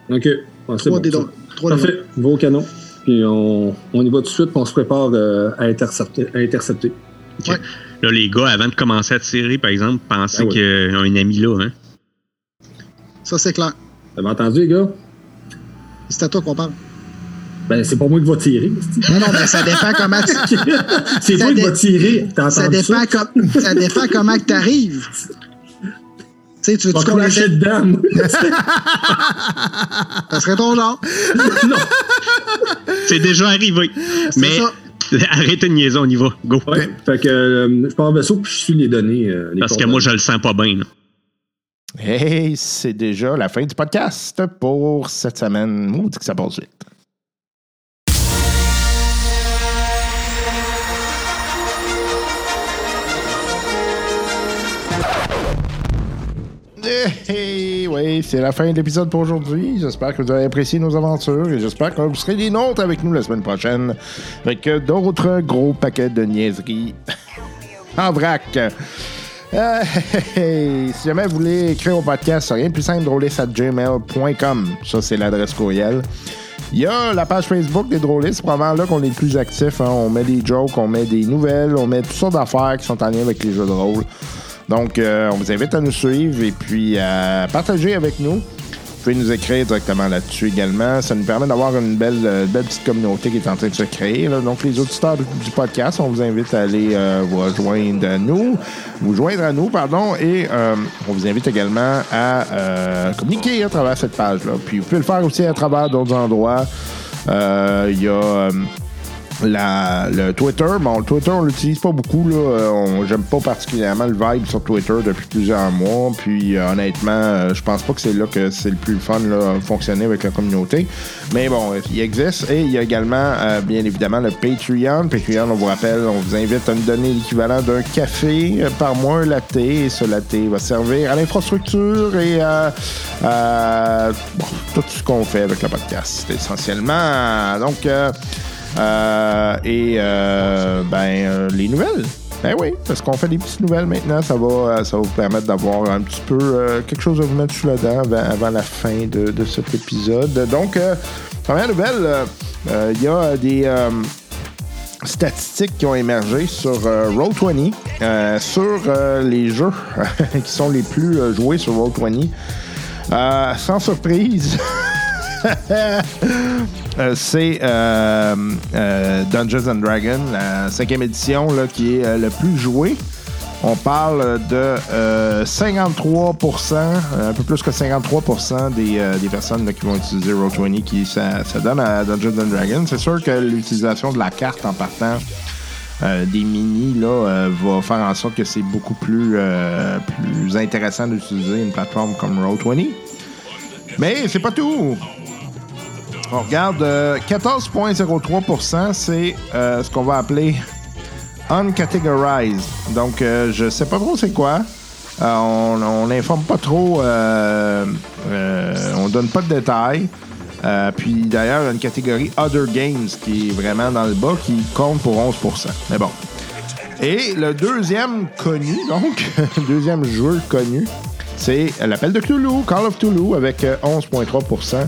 OK. C'est Trois bon, des dons. Trois des Parfait. Va au canon. Puis on, on y va tout de suite, puis on se prépare euh, à, intercepter, à intercepter. Là, les gars, avant de commencer à tirer, par exemple, pensaient Ah ouais. qu'il y a un ami là. Hein? Ça, c'est clair. T'avais entendu, les gars? C'est à toi qu'on parle. Ben, c'est pas moi qui va tirer. Non, non, mais ça dépend comment tu. C'est toi qui va tirer. T'as Ça entendu ça? dépend, com- ça dépend comment que t'arrives. Tu sais, tu veux tu qu'on l'achète dedans. Ça serait ton genre. non. C'est déjà arrivé. Mais ça. arrêtez de niaiser, on y va. Go. Ouais. Fait que euh, je pars en vaisseau puis je suis les données. euh, les Parce que moi, je le sens pas bien. là. Hey, c'est déjà la fin du podcast pour cette semaine. Maudit que ça passe vite. Hey, oui, c'est la fin de l'épisode pour aujourd'hui. J'espère que vous avez apprécié nos aventures et j'espère que vous serez des nôtres avec nous la semaine prochaine avec d'autres gros paquets de niaiseries en vrac. Euh, si jamais vous voulez écrire au podcast, c'est rien de plus simple, drôliste.gmail.com. Ça, c'est l'adresse courriel. Il y a la page Facebook des drôlistes, c'est probablement là qu'on est le plus actif. hein. On met des jokes, on met des nouvelles, on met toutes sortes d'affaires qui sont en lien avec les jeux de rôle. Donc, euh, on vous invite à nous suivre et puis à partager avec nous. Vous pouvez nous écrire directement là-dessus également. Ça nous permet d'avoir une belle, euh, belle petite communauté qui est en train de se créer. Donc, les auditeurs du podcast, on vous invite à aller euh, vous rejoindre à nous, vous joindre à nous, pardon, et on vous invite également à communiquer à travers cette page-là. Puis, vous pouvez le faire aussi à travers d'autres endroits. Il y a. la- le Twitter, bon, le Twitter, on l'utilise pas beaucoup. Là. Euh, on- J'aime pas particulièrement le vibe sur Twitter depuis plusieurs mois. Puis, euh, honnêtement, euh, je pense pas que c'est là que c'est le plus fun, là, fonctionner avec la communauté. Mais bon, il existe. Et il y a également, bien évidemment, le Patreon. Patreon, on vous rappelle, on vous invite à nous donner l'équivalent d'un café par mois, un latte. Et ce latte va servir à l'infrastructure et à, tout ce qu'on fait avec le podcast, essentiellement. Donc, et euh, ben euh, les nouvelles. Ben oui, parce qu'on fait des petites nouvelles maintenant, ça va, euh, ça va vous permettre d'avoir un petit peu euh, quelque chose à vous mettre sous la dent avant, la fin de, cet épisode. Donc, euh, première nouvelle, euh, euh, il y a des euh, statistiques qui ont émergé sur euh, Roll20, euh, sur euh, les jeux qui sont les plus euh, joués sur Roll20. Euh, sans surprise. Euh, c'est euh, euh, Dungeons and Dragons, la cinquième édition, là, qui est le plus joué. On parle de euh, 53% un peu plus que 53 des, des personnes qui vont utiliser Roll20 qui ça, ça donne à Dungeons and Dragons. C'est sûr que l'utilisation de la carte en partant des mini là, va faire en sorte que c'est beaucoup plus, plus intéressant d'utiliser une plateforme comme Roll20. Mais c'est pas tout. On regarde euh, 14,03%, c'est euh, ce qu'on va appeler uncategorized. Donc, euh, je sais pas trop c'est quoi. Euh, on n'informe pas trop. euh, euh, on donne pas de détails. Euh, puis d'ailleurs, il y a une catégorie Other Games qui est vraiment dans le bas qui compte pour 11%. Mais bon. Et le deuxième connu, donc, deuxième jeu connu, c'est l'appel de Cthulhu, Call of Cthulhu, avec euh, 11,3%.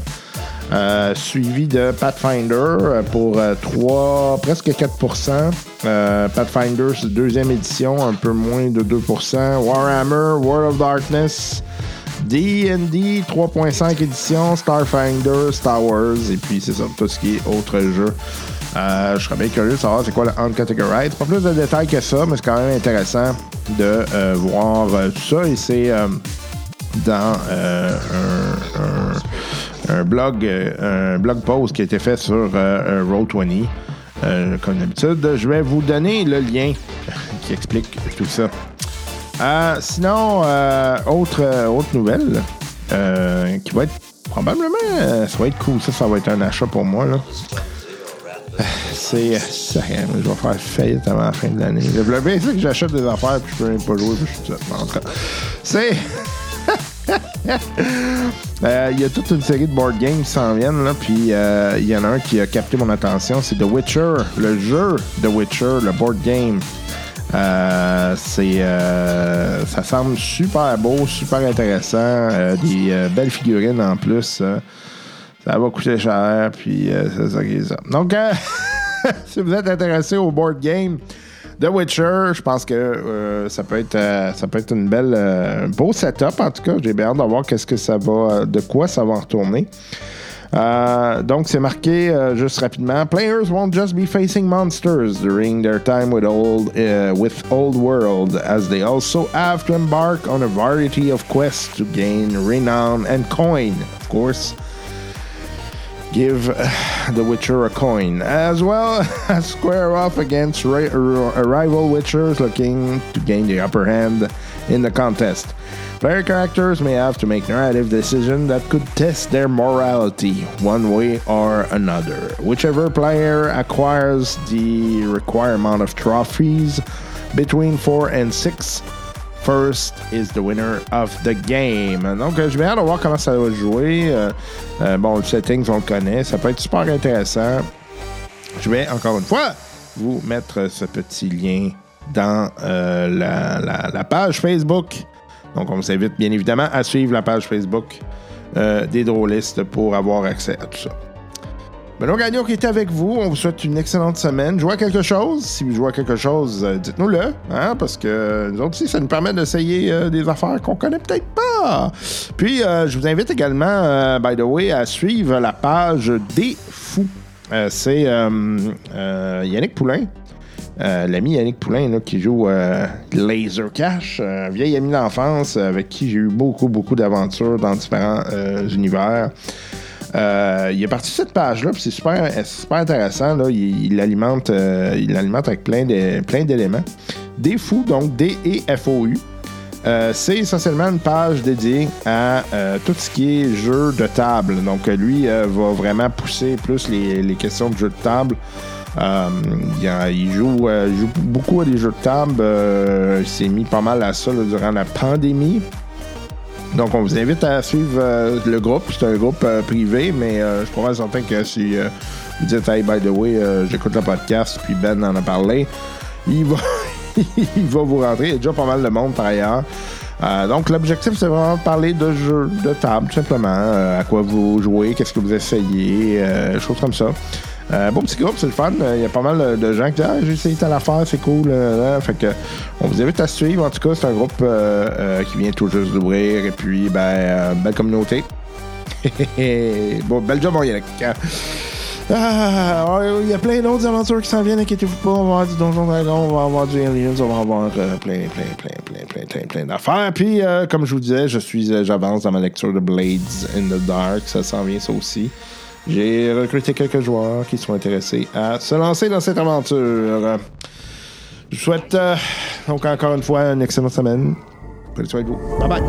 Euh, suivi de Pathfinder euh, pour euh, 3, presque 4% Euh, Pathfinder, c'est deuxième édition, un peu moins de 2% Warhammer, World of Darkness, D&D 3.5 édition, Starfinder, Star Wars, et puis c'est ça, tout ce qui est autre jeu. Euh, je serais bien curieux de savoir c'est quoi le Uncategorized. Pas plus de détails que ça, mais c'est quand même intéressant de euh, voir euh, tout ça. Et c'est euh, dans euh, un- un blog, euh, un blog post qui a été fait sur euh, euh, Roll20. Euh, comme d'habitude, je vais vous donner le lien qui explique tout ça. Sinon, autre, autre nouvelle qui va être probablement, ça va être cool. Ça, ça va être un achat pour moi. Là. C'est. Je vais faire faillite avant la fin de l'année. Le problème, c'est que j'achète des affaires puis je peux même pas jouer. je suis tout seul. Euh, Il y a toute une série de board games qui s'en viennent, là, puis euh, il y en a un qui a capté mon attention, c'est The Witcher, le jeu The Witcher, le board game. Euh, c'est, ça semble super beau, super intéressant, des belles figurines en plus. ça va coûter cher, puis ça qui. Donc, si vous êtes intéressé au board game, The Witcher, je pense que euh, ça peut être euh, ça peut être une belle euh, beau setup en tout cas. J'ai bien hâte de voir qu'est-ce que ça va de quoi ça va retourner. Donc, c'est marqué juste rapidement. Players won't just be facing monsters during their time with old, uh, with old world, as they also have to embark on a variety of quests to gain renown and coin, of course. Give uh, the Witcher a coin, as well as square off against ri- rival Witchers looking to gain the upper hand in the contest. Player characters may have to make narrative decisions that could test their morality one way or another. Whichever player acquires the required amount of trophies between 4 and 6 First is the winner of the game. Donc, euh, je vais hâte de voir comment ça va jouer. Euh, euh, bon, le settings, on le connaît. Ça peut être super intéressant. Je vais, encore une fois, vous mettre ce petit lien dans la, page Facebook. Donc, on vous invite bien évidemment à suivre la page Facebook des drôlistes pour avoir accès à tout ça. Benoît Gagnon qui était avec vous, on vous souhaite une excellente semaine. Jouez à quelque chose. Si vous jouez à quelque chose, euh, dites-nous-le, hein, parce que nous autres aussi, ça nous permet d'essayer euh, des affaires qu'on connaît peut-être pas. Puis, euh, je vous invite également, by the way, à suivre la page des fous. C'est Yannick Poulain. L'ami Yannick Poulain là, qui joue euh, Laser Cash, un vieil ami d'enfance avec qui j'ai eu beaucoup, beaucoup d'aventures dans différents univers. Euh, il est parti de cette page-là, puis c'est super, super intéressant. Euh, il alimente avec plein de- d'éléments. Des fous, donc D-E-F-O-U. Euh, c'est essentiellement une page dédiée à euh, tout ce qui est jeu de table. Donc, euh, lui euh, va vraiment pousser plus les, questions de jeu de table. Euh, il, joue, euh, beaucoup à des jeux de table. Euh, il s'est mis pas mal à ça durant la pandémie. Donc, on vous invite à suivre euh, le groupe. C'est un groupe euh, privé, mais euh, je suis pas mal certain que si vous dites, hey, by the way, j'écoute le podcast, puis Ben en a parlé, il va, il va vous rentrer. Il y a déjà pas mal de monde par ailleurs. Donc, l'objectif, c'est vraiment de parler de jeux de table, tout simplement. À quoi vous jouez, qu'est-ce que vous essayez, choses comme ça. Euh, bon petit groupe, c'est le fun. Euh, Il y a pas mal de gens qui disent Ah, j'ai essayé telle affaire, c'est cool. Fait que on vous invite à suivre. En tout cas, c'est un groupe euh, euh, qui vient tout juste d'ouvrir. Et puis, ben, belle communauté. bon, bel job, mon Yannick. Ah, il y a plein d'autres aventures qui s'en viennent, inquiétez-vous pas. On va avoir du Donjon Dragon, on va avoir du Aliens, on va avoir plein, plein, plein, plein, plein, plein, plein d'affaires. Puis, comme je vous disais, je suis, j'avance dans ma lecture de Blades in the Dark. Ça s'en vient, ça aussi. J'ai recruté quelques joueurs qui sont intéressés à se lancer dans cette aventure. Je vous souhaite euh, donc encore une fois une excellente semaine. Prenez soin de vous. Bye bye.